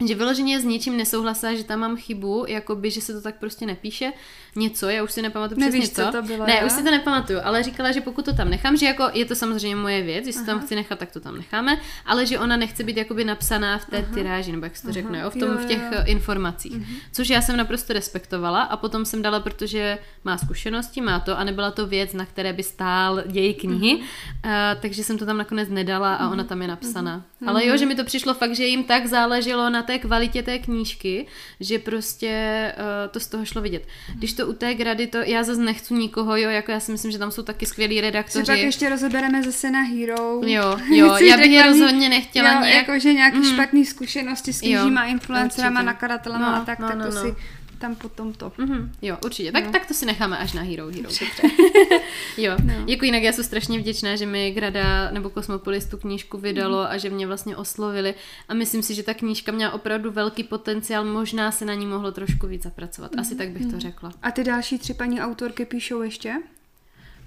[SPEAKER 2] že vyloženě s něčím nesouhlasila, že tam mám chybu, jakoby, že se to tak prostě nepíše, něco, já už si nepamatuju
[SPEAKER 1] Nevíš,
[SPEAKER 2] přesně
[SPEAKER 1] co. to bylo,
[SPEAKER 2] ne,
[SPEAKER 1] já?
[SPEAKER 2] už si to nepamatuju, ale říkala, že pokud to tam nechám, že jako je to samozřejmě moje věc, jestli to tam chci nechat, tak to tam necháme, ale že ona nechce být jakoby napsaná v té Aha. tyráži, nebo jak se to řekne, jo, v, tom,
[SPEAKER 1] Jo,
[SPEAKER 2] v těch
[SPEAKER 1] jo.
[SPEAKER 2] eh, informacích.
[SPEAKER 1] Mhm.
[SPEAKER 2] Což já jsem naprosto respektovala a potom jsem dala, protože má zkušenosti, má to a nebyla to věc, na které by stál děj knihy,
[SPEAKER 1] Mhm.
[SPEAKER 2] uh, takže jsem to tam nakonec nedala a ona tam je napsaná. Ale jo, že mi to přišlo fakt, že jim tak záleželo na té kvalitě té knížky, že prostě uh, to z toho šlo vidět. Když to u té grady, to já zase nechci nikoho, jo, jako já si myslím, že tam jsou taky skvělí redaktoři.
[SPEAKER 1] pak ještě rozebereme zase na Hero.
[SPEAKER 2] Jo, jo, já bych je rozhodně nechtěla
[SPEAKER 1] jo,
[SPEAKER 2] nějak...
[SPEAKER 1] Jakože nějaký
[SPEAKER 2] Mhm.
[SPEAKER 1] špatný zkušenosti s knížíma, influencerama,
[SPEAKER 2] určitě.
[SPEAKER 1] nakladatelema
[SPEAKER 2] No,
[SPEAKER 1] a tak,
[SPEAKER 2] no,
[SPEAKER 1] tak
[SPEAKER 2] no,
[SPEAKER 1] to
[SPEAKER 2] no.
[SPEAKER 1] si tam potom to.
[SPEAKER 2] Mhm, jo, určitě. Tak,
[SPEAKER 1] No.
[SPEAKER 2] tak to si necháme až na Hero Hero. Jo.
[SPEAKER 1] No.
[SPEAKER 2] Jako jinak já jsem strašně vděčná, že mi Grada nebo Kosmopolis tu knížku vydalo a že mě vlastně oslovili a myslím si, že ta knížka měla opravdu velký potenciál, možná se na ní mohlo trošku víc zapracovat. Asi tak bych to řekla.
[SPEAKER 1] A ty další tři paní autorky píšou ještě?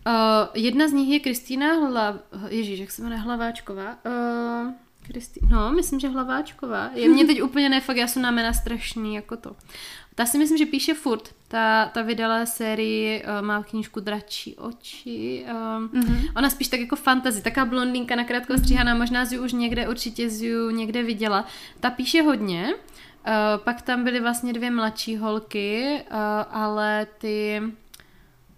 [SPEAKER 2] Uh, jedna z nich je Kristýna Hla... Ježíš, jak se jmenuje Hlaváčková? Uh, Kristý... No, myslím, že Hlaváčková. Je mě teď úplně ne, fakt já jsem námena strašný jako to. Ta si myslím, že píše furt. Ta, ta vydala sérii, uh, má knížku Dračí oči.
[SPEAKER 1] Mhm.
[SPEAKER 2] Ona spíš tak jako fantasy, taká blondýnka nakrátko stříhaná, možná ji už někde, určitě ji někde viděla. Ta píše hodně, uh, pak tam byly vlastně dvě mladší holky, uh, ale ty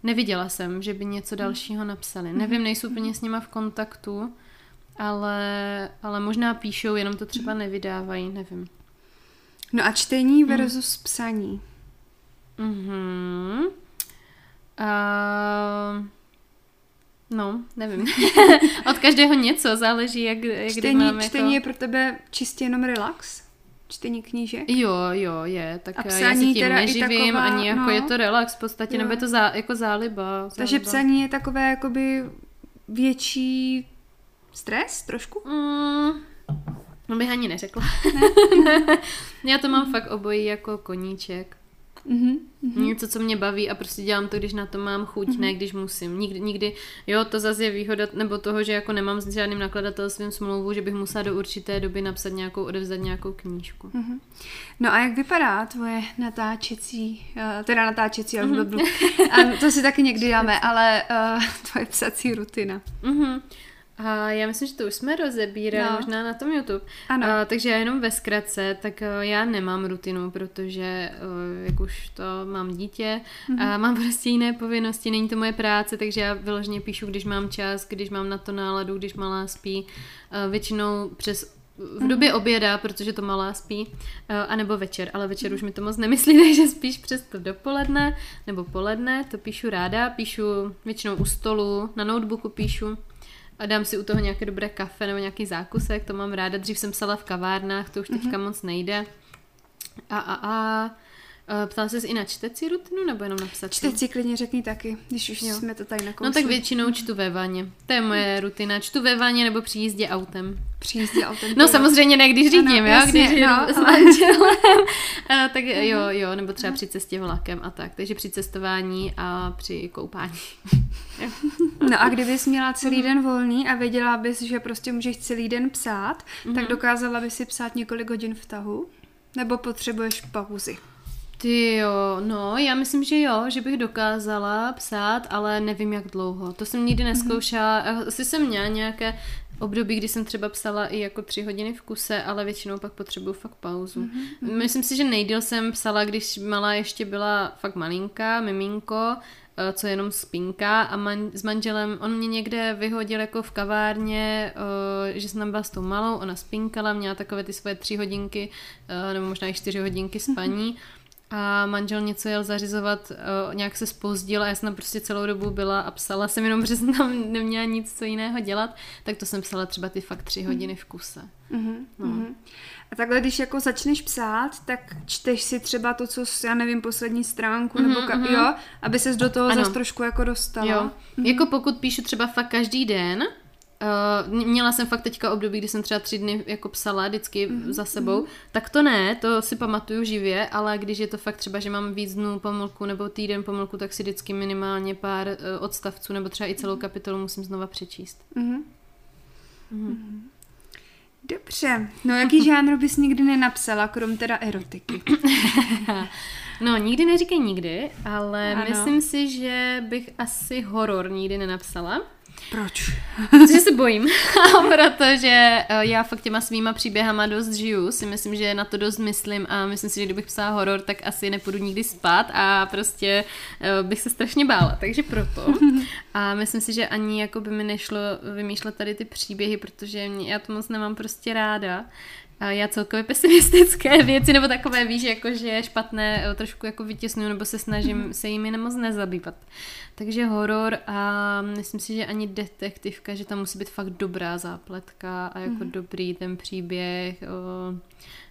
[SPEAKER 2] neviděla jsem, že by něco dalšího napsali. Nevím, nejsou úplně s nima v kontaktu, ale, ale možná píšou, jenom to třeba nevydávají, nevím.
[SPEAKER 1] No a čtení versus psaní.
[SPEAKER 2] Mhm. A... No, nevím. Od každého něco, záleží, jak, jak kdy
[SPEAKER 1] Čtení,
[SPEAKER 2] mám
[SPEAKER 1] čtení je
[SPEAKER 2] jako...
[SPEAKER 1] pro tebe čistě jenom relax? Čtení knížek?
[SPEAKER 2] Jo, jo, je. Tak
[SPEAKER 1] A
[SPEAKER 2] já se
[SPEAKER 1] psaní
[SPEAKER 2] tím
[SPEAKER 1] teda i
[SPEAKER 2] neživím,
[SPEAKER 1] taková,
[SPEAKER 2] ani jako
[SPEAKER 1] no.
[SPEAKER 2] je to relax v podstatě,
[SPEAKER 1] Jo.
[SPEAKER 2] nebo je to zá, jako záliba.
[SPEAKER 1] Takže
[SPEAKER 2] záliba.
[SPEAKER 1] psaní je takové jakoby větší stres trošku?
[SPEAKER 2] Mm, no bych ani neřekla. Ne? Já to mám fakt obojí jako koníček.
[SPEAKER 1] Mhm.
[SPEAKER 2] Mm-hmm. Něco, co mě baví a prostě dělám to, když na to mám chuť, mm-hmm. ne když musím. Nikdy, nikdy, jo, to zase je výhoda, nebo toho, že jako nemám s žádným nakladatelstvím smlouvu, že bych musela do určité doby napsat nějakou, odevzdat nějakou knížku.
[SPEAKER 1] Mhm. No a jak vypadá tvoje natáčecí, uh, teda natáčecí,
[SPEAKER 2] Mhm.
[SPEAKER 1] blbnu. A to si taky někdy dáme, ale uh, tvoje psací rutina.
[SPEAKER 2] Mm-hmm. A já myslím, že to už jsme rozebírali,
[SPEAKER 1] No.
[SPEAKER 2] možná na tom YouTube.
[SPEAKER 1] Ano.
[SPEAKER 2] A, takže já jenom ve zkratce, tak a, já nemám rutinu, protože a, jak už to mám dítě,
[SPEAKER 1] Mhm.
[SPEAKER 2] mm-hmm. a mám prostě jiné povinnosti, není to moje práce, takže já vyloženě píšu, když mám čas, když mám na to náladu, když malá spí. A většinou přes v době oběda, protože to malá spí, a- anebo večer, ale večer už mi to moc nemyslí, takže spíš přes to dopoledne nebo poledne, to píšu ráda, píšu většinou u stolu, na notebooku píšu a dám si u toho nějaké dobré kafe nebo nějaký zákusek, to mám ráda. Dřív jsem psala v kavárnách, to už teďka moc nejde. A, a, a, a ptala ses i na čtecí rutinu nebo jenom na psací?
[SPEAKER 1] Čteci klidně řekni taky, když už
[SPEAKER 2] Jo.
[SPEAKER 1] jsme to tady nakousli.
[SPEAKER 2] No tak většinou čtu ve vaně. To je moje rutina. Čtu ve vaně nebo při jízdě autem.
[SPEAKER 1] Při jízdě autem.
[SPEAKER 2] No samozřejmě ne, když řídím,
[SPEAKER 1] Ano,
[SPEAKER 2] jo, když jedu
[SPEAKER 1] no,
[SPEAKER 2] s
[SPEAKER 1] ale-
[SPEAKER 2] manželem. A, tak jo, jo, nebo třeba při cestě vlakem a tak. Takže při cestování a při koupání.
[SPEAKER 1] No a kdybys měla
[SPEAKER 2] Mhm.
[SPEAKER 1] celý den volný a věděla bys, že prostě můžeš celý den psát,
[SPEAKER 2] Mhm.
[SPEAKER 1] tak dokázala bys si psát několik hodin v tahu? Nebo potřebuješ pauzy?
[SPEAKER 2] Ty jo, no, já myslím, že jo, že bych dokázala psát, ale nevím jak dlouho. To jsem nikdy neskoušela. Asi jsem měla nějaké období, kdy jsem třeba psala i jako tři hodiny v kuse, ale většinou pak potřebuju fakt pauzu. Mm-hmm. Myslím si, že nejdíl jsem psala, když malá ještě byla fakt malinká, miminko, eh, co jenom spinka a man, s manželem, on mě někde vyhodil jako v kavárně, uh, že jsem tam byla s tou malou, ona spinkala, měla takové ty svoje tři hodinky, uh, nebo možná i čtyři hodinky spaní. Mm-hmm a manžel něco jel zařizovat, uh, nějak se spozdil a já jsem tam prostě celou dobu byla a psala jsem jenom, protože jsem tam neměla nic co jiného dělat, tak to jsem psala třeba ty fakt tři hodiny v kuse. Mm-hmm.
[SPEAKER 1] No. Mm-hmm. A takhle, když jako začneš psát, tak čteš si třeba to, co, já nevím, poslední stránku, mm-hmm, nebo ka- mm-hmm. jo, aby ses do toho zase trošku jako dostala. Jo.
[SPEAKER 2] Mm-hmm. Jako pokud píšu třeba fakt každý den, Uh, měla jsem fakt teďka období, kdy jsem třeba tři dny jako psala vždycky mm-hmm. za sebou, tak to ne, to si pamatuju živě, ale když je to fakt třeba, že mám víc dnů pomlku nebo týden pomlku, tak si vždycky minimálně pár uh, odstavců nebo třeba i celou kapitolu musím znova přečíst. Mm-hmm.
[SPEAKER 1] Mm-hmm. Dobře, no jaký žánr bys nikdy nenapsala, krom teda erotiky?
[SPEAKER 2] no, nikdy neříkej nikdy, ale ano. myslím si, že bych asi horor nikdy nenapsala.
[SPEAKER 1] Proč?
[SPEAKER 2] Protože se bojím, protože eh, já fakt těma svýma příběhama dost žiju, si myslím, že na to dost myslím a myslím si, že kdybych psala horor, tak asi nepůjdu nikdy spát a prostě eh, bych se strašně bála, takže proto. A myslím si, že ani jako by mi nešlo vymýšlet tady ty příběhy, protože já to moc nemám prostě ráda já celkově pesimistické věci, nebo takové víš, jako že je špatné, eh, trošku jako vytěsnuju, nebo se snažím mm. se jimi nemoc nezabývat. Takže horor a myslím si, že ani detektivka, že tam musí být fakt dobrá zápletka a jako mm. dobrý ten příběh, o,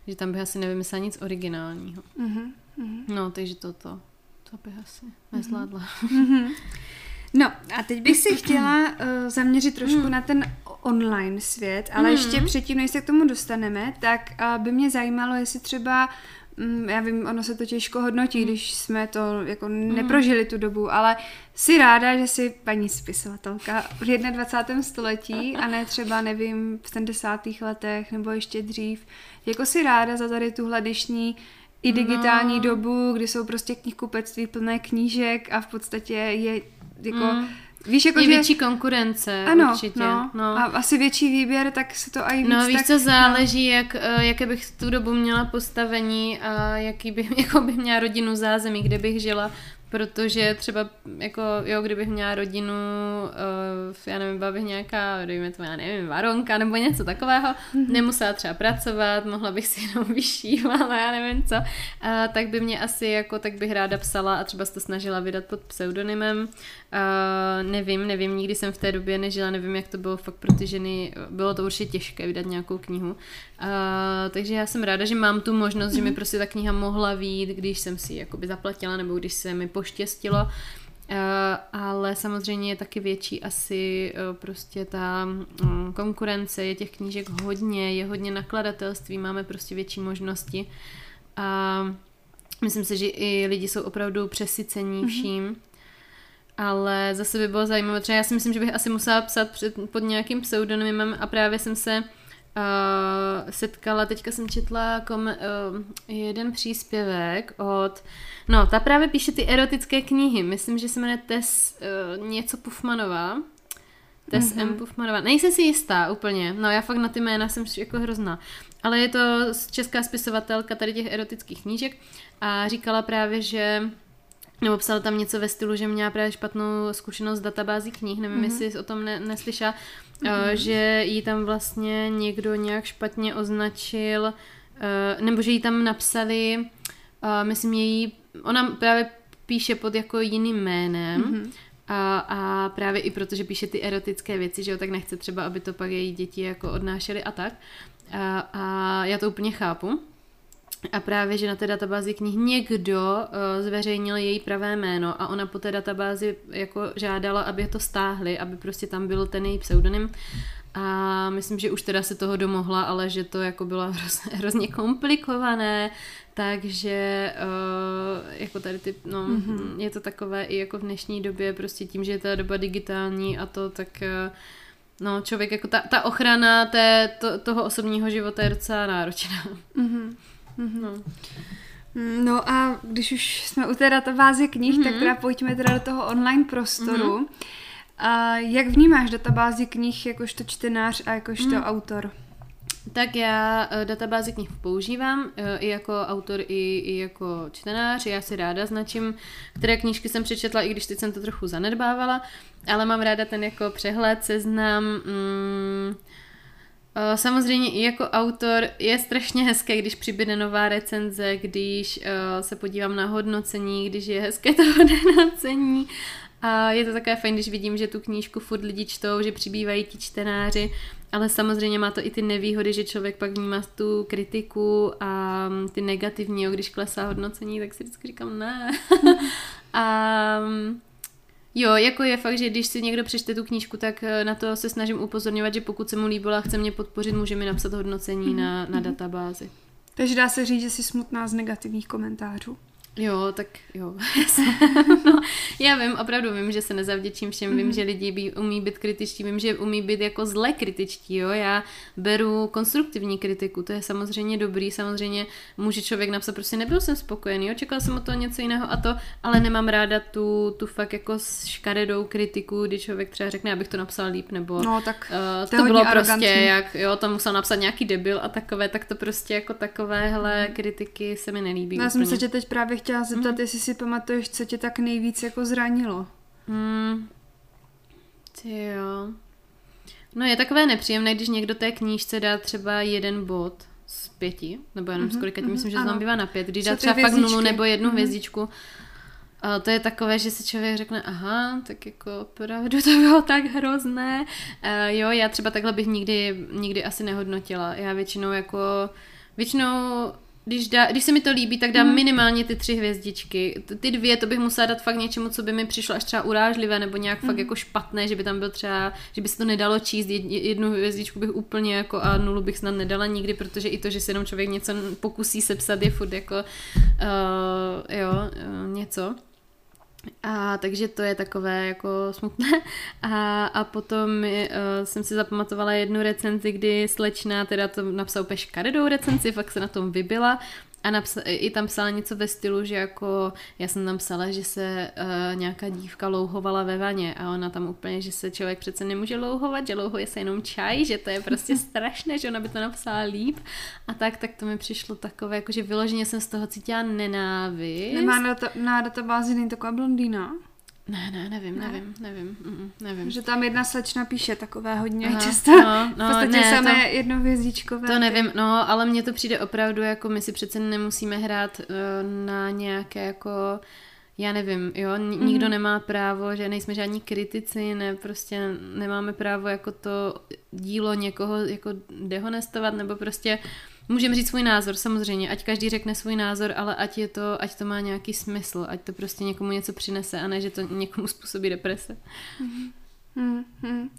[SPEAKER 2] že tam bych asi nevymyslela nic originálního. Mm-hmm. No, takže toto, to bych asi mm-hmm. nezvládla. Mm-hmm.
[SPEAKER 1] No a teď bych si chtěla uh, zaměřit trošku mm. na ten online svět, ale mm. ještě předtím, než se k tomu dostaneme, tak uh, by mě zajímalo, jestli třeba mm, já vím, ono se to těžko hodnotí, mm. když jsme to jako mm. neprožili tu dobu, ale si ráda, že jsi paní spisovatelka v 21. století a ne třeba, nevím, v 70. letech nebo ještě dřív. Jako si ráda za tady tuhle dnešní i digitální no. dobu, kdy jsou prostě knihkupectví plné knížek a v podstatě je jako... Mm.
[SPEAKER 2] Víš, jako, je že... větší konkurence, ano, určitě.
[SPEAKER 1] No, no. A asi větší výběr, tak se to i víc
[SPEAKER 2] No víš,
[SPEAKER 1] tak,
[SPEAKER 2] co záleží, no. jak, eh, jaké bych v tu dobu měla postavení a jaký bych, jako bych měla rodinu zázemí, kde bych žila protože třeba jako, jo, kdybych měla rodinu, uh, já nevím, byla bych nějaká, dejme to, já nevím, varonka nebo něco takového, mm-hmm. nemusela třeba pracovat, mohla bych si jenom vyšívat, já nevím co, uh, tak by mě asi jako, tak bych ráda psala a třeba se to snažila vydat pod pseudonymem, uh, nevím, nevím, nikdy jsem v té době nežila, nevím, jak to bylo fakt pro ty ženy, bylo to určitě těžké vydat nějakou knihu, uh, takže já jsem ráda, že mám tu možnost, mm-hmm. že mi mhm. prostě ta kniha mohla výjít, když jsem si jakoby zaplatila nebo když se mi poštěstilo. Uh, ale samozřejmě je taky větší asi uh, prostě ta um, konkurence, je těch knížek hodně, je hodně nakladatelství, máme prostě větší možnosti a myslím si, že i lidi jsou opravdu přesycení mhm. vším. Mm-hmm. Ale zase by bylo zajímavé, třeba já si myslím, že bych asi musela psat před, pod nějakým pseudonymem a právě jsem se uh, setkala, teďka jsem četla kom, uh, jeden příspěvek od, no ta právě píše ty erotické knihy, myslím, že se jmenuje Tess uh, něco Pufmanová, Tess mm-hmm. M. Pufmanová, nejsem si jistá úplně, no já fakt na ty jména jsem jako hrozná, ale je to česká spisovatelka tady těch erotických knížek a říkala právě, že nebo psala tam něco ve stylu, že měla právě špatnou zkušenost s databází knih, nevím, mm-hmm. jestli jsi o tom ne- neslyšela, mm-hmm. že jí tam vlastně někdo nějak špatně označil, uh, nebo že jí tam napsali, uh, myslím její, ona právě píše pod jako jiným jménem, mm-hmm. A, a právě i protože píše ty erotické věci, že jo, tak nechce třeba, aby to pak její děti jako odnášely a tak. A, a já to úplně chápu. A právě, že na té databázi knih někdo uh, zveřejnil její pravé jméno a ona po té databázi jako žádala, aby to stáhli, aby prostě tam byl ten její pseudonym. A myslím, že už teda se toho domohla, ale že to jako bylo hrozně, hrozně komplikované, takže uh, jako tady ty, no, mm-hmm. je to takové i jako v dnešní době, prostě tím, že je ta doba digitální a to, tak uh, no, člověk jako ta, ta ochrana té, to, toho osobního života je docela náročná. Mm-hmm.
[SPEAKER 1] Mm-hmm. No. No a když už jsme u té databáze knih, mm-hmm. tak teda pojďme teda do toho online prostoru. Mm-hmm. A jak vnímáš databázi knih jakožto čtenář a jakožto hmm. autor?
[SPEAKER 2] Tak já uh, databázi knih používám uh, i jako autor, i, i jako čtenář. Já si ráda značím, které knížky jsem přečetla, i když teď jsem to trochu zanedbávala, ale mám ráda ten jako přehled, seznam. Mm, samozřejmě i jako autor je strašně hezké, když přibyde nová recenze, když uh, se podívám na hodnocení, když je hezké to hodnocení. A je to také fajn, když vidím, že tu knížku furt lidi čtou, že přibývají ti čtenáři ale samozřejmě má to i ty nevýhody, že člověk pak vnímá tu kritiku a ty negativní, když klesá hodnocení, tak si vždycky říkám ne. a Jo, jako je fakt, že když si někdo přečte tu knížku, tak eh, na to se snažím upozorňovat, že pokud se mu líbila a chce mě podpořit, může mi napsat hodnocení na, na mhm. databázi.
[SPEAKER 1] Takže dá se říct, že jsi smutná z negativních komentářů.
[SPEAKER 2] Jo, tak jo. no, já vím, opravdu vím, že se nezavděčím všem, mm-hmm. vím, mhm. že lidi by, umí být kritičtí, vím, že umí být jako zle kritičtí, jo. Já beru konstruktivní kritiku, to je samozřejmě dobrý, samozřejmě může člověk napsat, prostě nebyl jsem spokojený, očekal jsem o to něco jiného a to, ale nemám ráda tu, tu fakt jako škaredou kritiku, kdy člověk třeba řekne, abych to napsal líp, nebo
[SPEAKER 1] no, tak
[SPEAKER 2] uh, to, to bylo arrogantní. prostě, jak jo, to musel napsat nějaký debil a takové, tak to prostě jako takovéhle kritiky se mi nelíbí.
[SPEAKER 1] No, já jsem se tě teď právě chtěla zeptat, mm. jestli si pamatuješ, co tě tak nejvíc jako zranilo.
[SPEAKER 2] Mm. Ty jo. No je takové nepříjemné, když někdo té knížce dá třeba jeden bod z pěti, nebo jenom mm-hmm, z kolika, mm-hmm, myslím, že tam bývá na pět, když dá třeba fakt nulu nebo jednu mm-hmm. hvězdičku, a to je takové, že si člověk řekne, aha, tak jako opravdu to bylo tak hrozné. Uh, jo, já třeba takhle bych nikdy, nikdy asi nehodnotila. Já většinou jako, většinou když, dá, když se mi to líbí, tak dám mm. minimálně ty tři hvězdičky. Ty dvě, to bych musela dát fakt něčemu, co by mi přišlo až třeba urážlivé, nebo nějak mm. fakt mhm. jako špatné, že by tam byl třeba, že by se to nedalo číst. Jednu hvězdičku bych úplně jako a nulu bych snad nedala nikdy, protože i to, že se jenom člověk něco pokusí sepsat, je furt jako uh, jo, uh, něco. A takže to je takové jako smutné. A, a potom uh, jsem si zapamatovala jednu recenzi, kdy slečna teda to napsala úplně škaredou recenzi, fakt se na tom vybila a napsa- i tam psala něco ve stylu, že jako já jsem tam psala, že se uh, nějaká dívka louhovala ve vaně a ona tam úplně, že se člověk přece nemůže louhovat, že louhuje se jenom čaj, že to je prostě strašné, že ona by to napsala líp a tak, tak to mi přišlo takové, jako že vyloženě jsem z toho cítila nenávist.
[SPEAKER 1] Nemá na, to, na databázi není taková blondýna?
[SPEAKER 2] Ne, ne, nevím, ne. nevím, nevím, mm, nevím.
[SPEAKER 1] Že tam jedna slečna píše takové hodně Aha, často. No, no, v podstatě ne, samé to, jednohvězdičkové.
[SPEAKER 2] To nevím, no, ale mně to přijde opravdu, jako my si přece nemusíme hrát uh, na nějaké jako já nevím, jo, nikdo mm. nemá právo, že nejsme žádní kritici, ne, prostě nemáme právo jako to dílo někoho jako dehonestovat, nebo prostě Můžeme říct svůj názor, samozřejmě, ať každý řekne svůj názor, ale ať je to, ať to má nějaký smysl, ať to prostě někomu něco přinese a ne, že to někomu způsobí deprese.
[SPEAKER 1] Mm-hmm. Mm-hmm.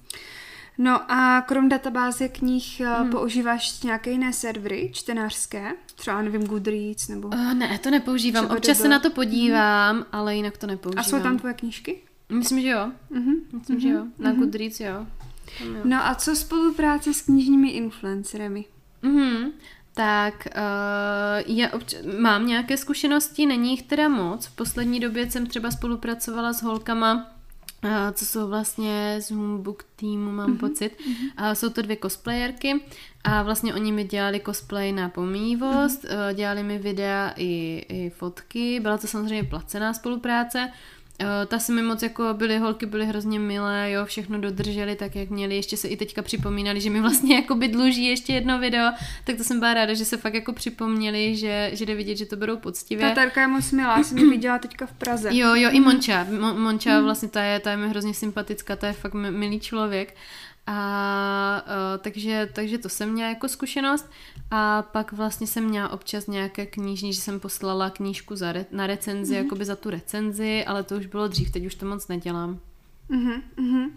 [SPEAKER 1] No a krom databáze knih mm. používáš nějaké jiné servery čtenářské? Třeba, nevím, Goodreads nebo...
[SPEAKER 2] Uh, ne, to nepoužívám. Občas se na to podívám, mm. ale jinak to nepoužívám. A
[SPEAKER 1] jsou tam tvoje knížky?
[SPEAKER 2] Myslím, že jo. Mm-hmm. Myslím, mm-hmm. že jo. Na mm-hmm. Goodreads jo.
[SPEAKER 1] jo. No a co spolupráce s knižními influenceremi?
[SPEAKER 2] Mm-hmm. Tak uh, já obč- mám nějaké zkušenosti, není jich teda moc. V poslední době jsem třeba spolupracovala s holkama, uh, co jsou vlastně z Homebook týmu, mám mm-hmm. pocit. Uh, jsou to dvě cosplayerky a vlastně oni mi dělali cosplay na pomývost, mm-hmm. uh, dělali mi videa i, i fotky, byla to samozřejmě placená spolupráce. Uh, ta se mi moc jako byly, holky byly hrozně milé, jo, všechno dodrželi tak, jak měli, ještě se i teďka připomínali, že mi vlastně jako by dluží ještě jedno video, tak to jsem byla ráda, že se fakt jako připomněli, že, že jde vidět, že to berou poctivě.
[SPEAKER 1] Ta Terka je moc milá, jsem ji viděla teďka v Praze.
[SPEAKER 2] Jo, jo, i Monča, Mon, Monča mm. vlastně ta je, ta je mi hrozně sympatická, ta je fakt milý člověk. A uh, takže, takže to jsem měla jako zkušenost a pak vlastně jsem měla občas nějaké knižní, že jsem poslala knížku za re, na recenzi, mm-hmm. jakoby za tu recenzi, ale to už bylo dřív, teď už to moc nedělám.
[SPEAKER 1] Mm-hmm.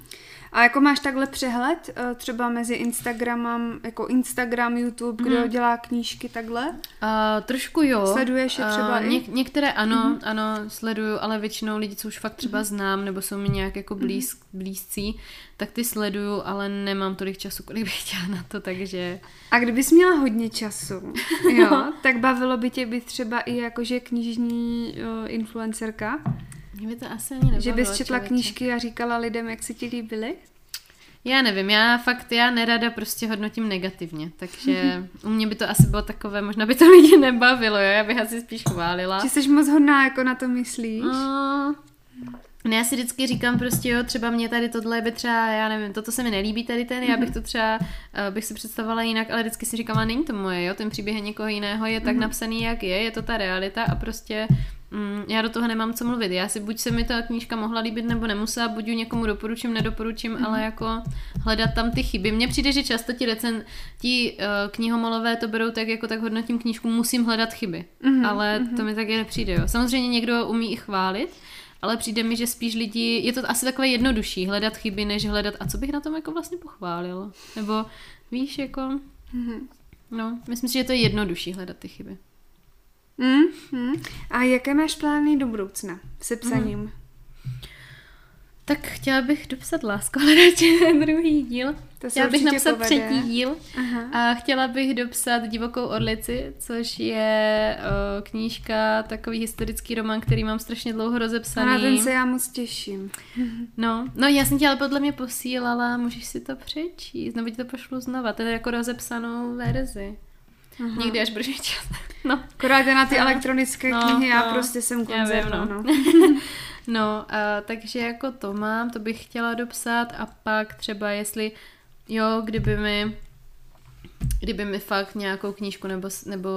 [SPEAKER 1] A jako máš takhle přehled eh, třeba mezi Instagramem, jako Instagram, YouTube, kdo mm. dělá knížky takhle? Uh,
[SPEAKER 2] trošku jo.
[SPEAKER 1] Sleduješ je třeba uh,
[SPEAKER 2] ně, Některé ano, mm. ano, sleduju, ale většinou lidi, co už fakt třeba mm. znám, nebo jsou mi nějak jako blíz, mm. blízcí, tak ty sleduju, ale nemám tolik času, kolik bych chtěla na to, takže...
[SPEAKER 1] A kdybys měla hodně času, jo, tak bavilo by tě být třeba i jakože knižní uh, influencerka?
[SPEAKER 2] Mě by to asi ani nebavilo,
[SPEAKER 1] Že bys četla
[SPEAKER 2] člověče.
[SPEAKER 1] knížky a říkala lidem, jak se ti líbily?
[SPEAKER 2] Já nevím, já fakt, já nerada prostě hodnotím negativně, takže u mě by to asi bylo takové, možná by to lidi nebavilo, jo? já bych asi spíš chválila.
[SPEAKER 1] Že jsi moc hodná, jako na to myslíš?
[SPEAKER 2] Mm, ne, já si vždycky říkám prostě, jo, třeba mě tady tohle by třeba, já nevím, toto se mi nelíbí tady ten, já bych to třeba, uh, bych si představovala jinak, ale vždycky si říkám, ale není to moje, jo, ten příběh je někoho jiného, je tak napsaný, jak je, je to ta realita a prostě mm, já do toho nemám co mluvit. Já si buď se mi ta knížka mohla líbit, nebo nemusela, buď ji někomu doporučím, nedoporučím, ale jako hledat tam ty chyby. Mně přijde, že často ti recen, ti uh, knihomolové to berou tak, jako tak hodnotím knížku, musím hledat chyby. Ale to mi taky nepřijde, jo. Samozřejmě někdo umí i chválit, ale přijde mi, že spíš lidi, je to asi takové jednodušší hledat chyby, než hledat, a co bych na tom jako vlastně pochválil. Nebo víš, jako, no, myslím si, že to je jednodušší hledat ty chyby.
[SPEAKER 1] Mm, mm. A jaké máš plány do budoucna se psaním?
[SPEAKER 2] Tak chtěla bych dopsat Lásko hledače druhý díl.
[SPEAKER 1] To se
[SPEAKER 2] chtěla bych napsat
[SPEAKER 1] povede.
[SPEAKER 2] třetí díl
[SPEAKER 1] Aha.
[SPEAKER 2] a chtěla bych dopsat Divokou orlici, což je o, knížka, takový historický román, který mám strašně dlouho
[SPEAKER 1] A
[SPEAKER 2] rozepsaný.
[SPEAKER 1] na ten se já moc těším.
[SPEAKER 2] No, no já jsem ti ale podle mě posílala, můžeš si to přečíst, nebo ti to pošlu znova, to je jako rozepsanou verzi.
[SPEAKER 1] Aha.
[SPEAKER 2] Někdy až mít čas. No,
[SPEAKER 1] Akorát na ty
[SPEAKER 2] No.
[SPEAKER 1] elektronické
[SPEAKER 2] No,
[SPEAKER 1] knihy, já
[SPEAKER 2] no.
[SPEAKER 1] prostě jsem konzerva,
[SPEAKER 2] no.
[SPEAKER 1] no.
[SPEAKER 2] no a, takže jako to mám, to bych chtěla dopsat a pak třeba jestli, jo, kdyby mi kdyby mi fakt nějakou knížku nebo, nebo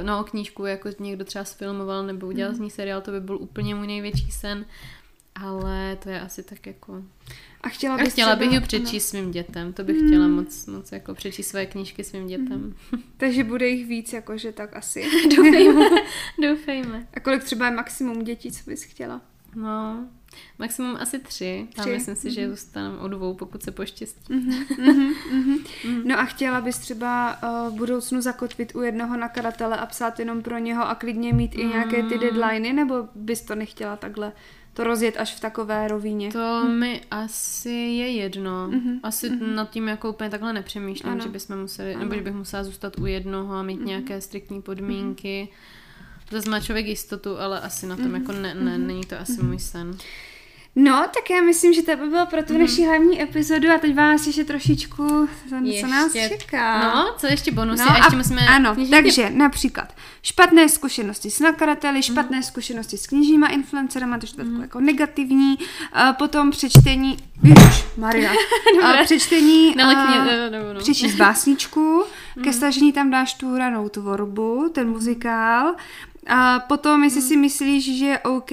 [SPEAKER 2] eh, no knížku jako někdo třeba sfilmoval nebo udělal z ní seriál, to by byl úplně můj největší sen, ale to je asi tak jako...
[SPEAKER 1] A chtěla
[SPEAKER 2] A
[SPEAKER 1] bys
[SPEAKER 2] chtěla bych
[SPEAKER 1] třeba-
[SPEAKER 2] ji přečíst svým dětem, to bych chtěla moc, moc jako přečíst své knížky svým dětem.
[SPEAKER 1] No. Takže bude jich víc, jakože tak asi.
[SPEAKER 2] Doufejme, doufejme.
[SPEAKER 1] A kolik třeba je maximum dětí, co bys chtěla?
[SPEAKER 2] No, maximum asi tři. A
[SPEAKER 1] Tři,
[SPEAKER 2] myslím si, že zůstanu o dvou, pokud se poštěstí.
[SPEAKER 1] No a chtěla bys třeba uh, v budoucnu zakotvit u jednoho nakladatele a psát jenom pro něho a klidně mít i nějaké ty deadliny, nebo bys to nechtěla takhle to rozjet až v takové rovině?
[SPEAKER 2] To mi asi je jedno. Asi nad tím jako úplně takhle nepřemýšlím,
[SPEAKER 1] Ano.
[SPEAKER 2] že bychom museli, nebo že bych musela zůstat u jednoho a mít nějaké striktní podmínky. Zase má člověk jistotu, ale asi na tom jako ne, ne, není to asi můj sen.
[SPEAKER 1] No, tak já myslím, že to by bylo pro tu
[SPEAKER 2] Mhm.
[SPEAKER 1] naši hlavní epizodu a teď vás ještě trošičku, co, co nás
[SPEAKER 2] Ještě-
[SPEAKER 1] čeká.
[SPEAKER 2] No, co ještě bonusy?
[SPEAKER 1] No
[SPEAKER 2] a ještě musíme...
[SPEAKER 1] ano,
[SPEAKER 2] knižní
[SPEAKER 1] takže například špatné zkušenosti s
[SPEAKER 2] Mhm.
[SPEAKER 1] nakladateli, špatné zkušenosti s knižníma influencerama, to je takové jako negativní, a potom přečtení, Ježiš, Maria, a přečtení,
[SPEAKER 2] No, nebo no.
[SPEAKER 1] přečíst básničku,
[SPEAKER 2] Mhm.
[SPEAKER 1] ke stažení tam dáš tu hranou tvorbu, ten muzikál, a potom, jestli
[SPEAKER 2] Mhm.
[SPEAKER 1] si myslíš, že je OK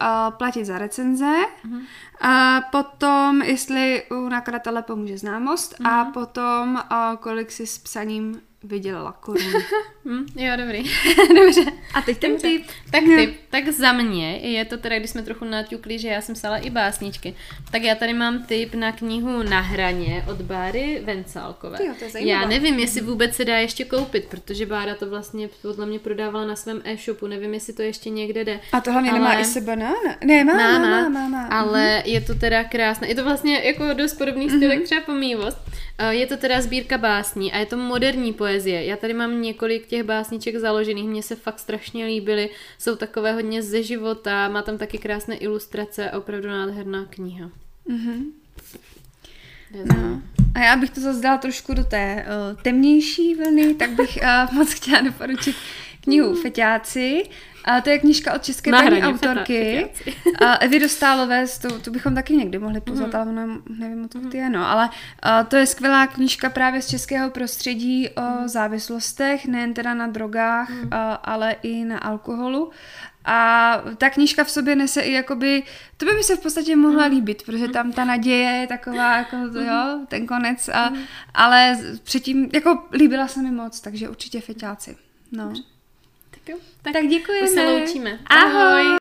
[SPEAKER 1] a platit za recenze,
[SPEAKER 2] Mhm.
[SPEAKER 1] a potom, jestli u nakladatele pomůže známost a
[SPEAKER 2] Mhm.
[SPEAKER 1] potom, a kolik si s psaním vydělala korun.
[SPEAKER 2] Hm, jo, dobrý. Dobře.
[SPEAKER 1] A teď ten typ.
[SPEAKER 2] Tak ty, tak za mě je to teda, když jsme trochu naťukli, že já jsem psala i básničky, tak já tady mám tip na knihu Na hraně od Báry Vencálkové.
[SPEAKER 1] Tyjo, to je zajímavé.
[SPEAKER 2] já nevím, jestli vůbec se dá ještě koupit, protože Bára to vlastně podle mě prodávala na svém e-shopu, nevím, jestli to ještě někde jde.
[SPEAKER 1] A to hlavně
[SPEAKER 2] Ale-
[SPEAKER 1] nemá i se banán? Ne, má, má, má, má, má.
[SPEAKER 2] Ale je to teda krásné. Je to vlastně jako dost podobný styl,
[SPEAKER 1] Mhm.
[SPEAKER 2] jak třeba pomývost. Eh, Je to teda sbírka básní a je to moderní poezie. Já tady mám několik těch básniček založených, mně se fakt strašně líbily. Jsou takové hodně ze života, má tam taky krásné ilustrace, opravdu nádherná kniha.
[SPEAKER 1] Mhm.
[SPEAKER 2] Za
[SPEAKER 1] No. A já bych to zase dala trošku do té uh, temnější vlny, tak bych uh, moc chtěla doporučit knihu Feťáci. A to je knižka od české paní autorky. A Evy Dostálové, to, to bychom taky někdy mohli pozvat, ale ona, nevím, odkud je, no. Ale uh, to je skvělá knížka právě z českého prostředí o závislostech, nejen teda na drogách, uh, ale i na alkoholu. A ta knížka v sobě nese i jakoby, to by mi se v podstatě mohla líbit, protože tam ta naděje je taková, jako to, jo, ten konec, a, ale předtím, jako líbila se mi moc, takže určitě feťáci. No.
[SPEAKER 2] Tak jo, tak,
[SPEAKER 1] Tak děkujeme.
[SPEAKER 2] už se loučíme.
[SPEAKER 1] Ahoj.
[SPEAKER 2] Ahoj.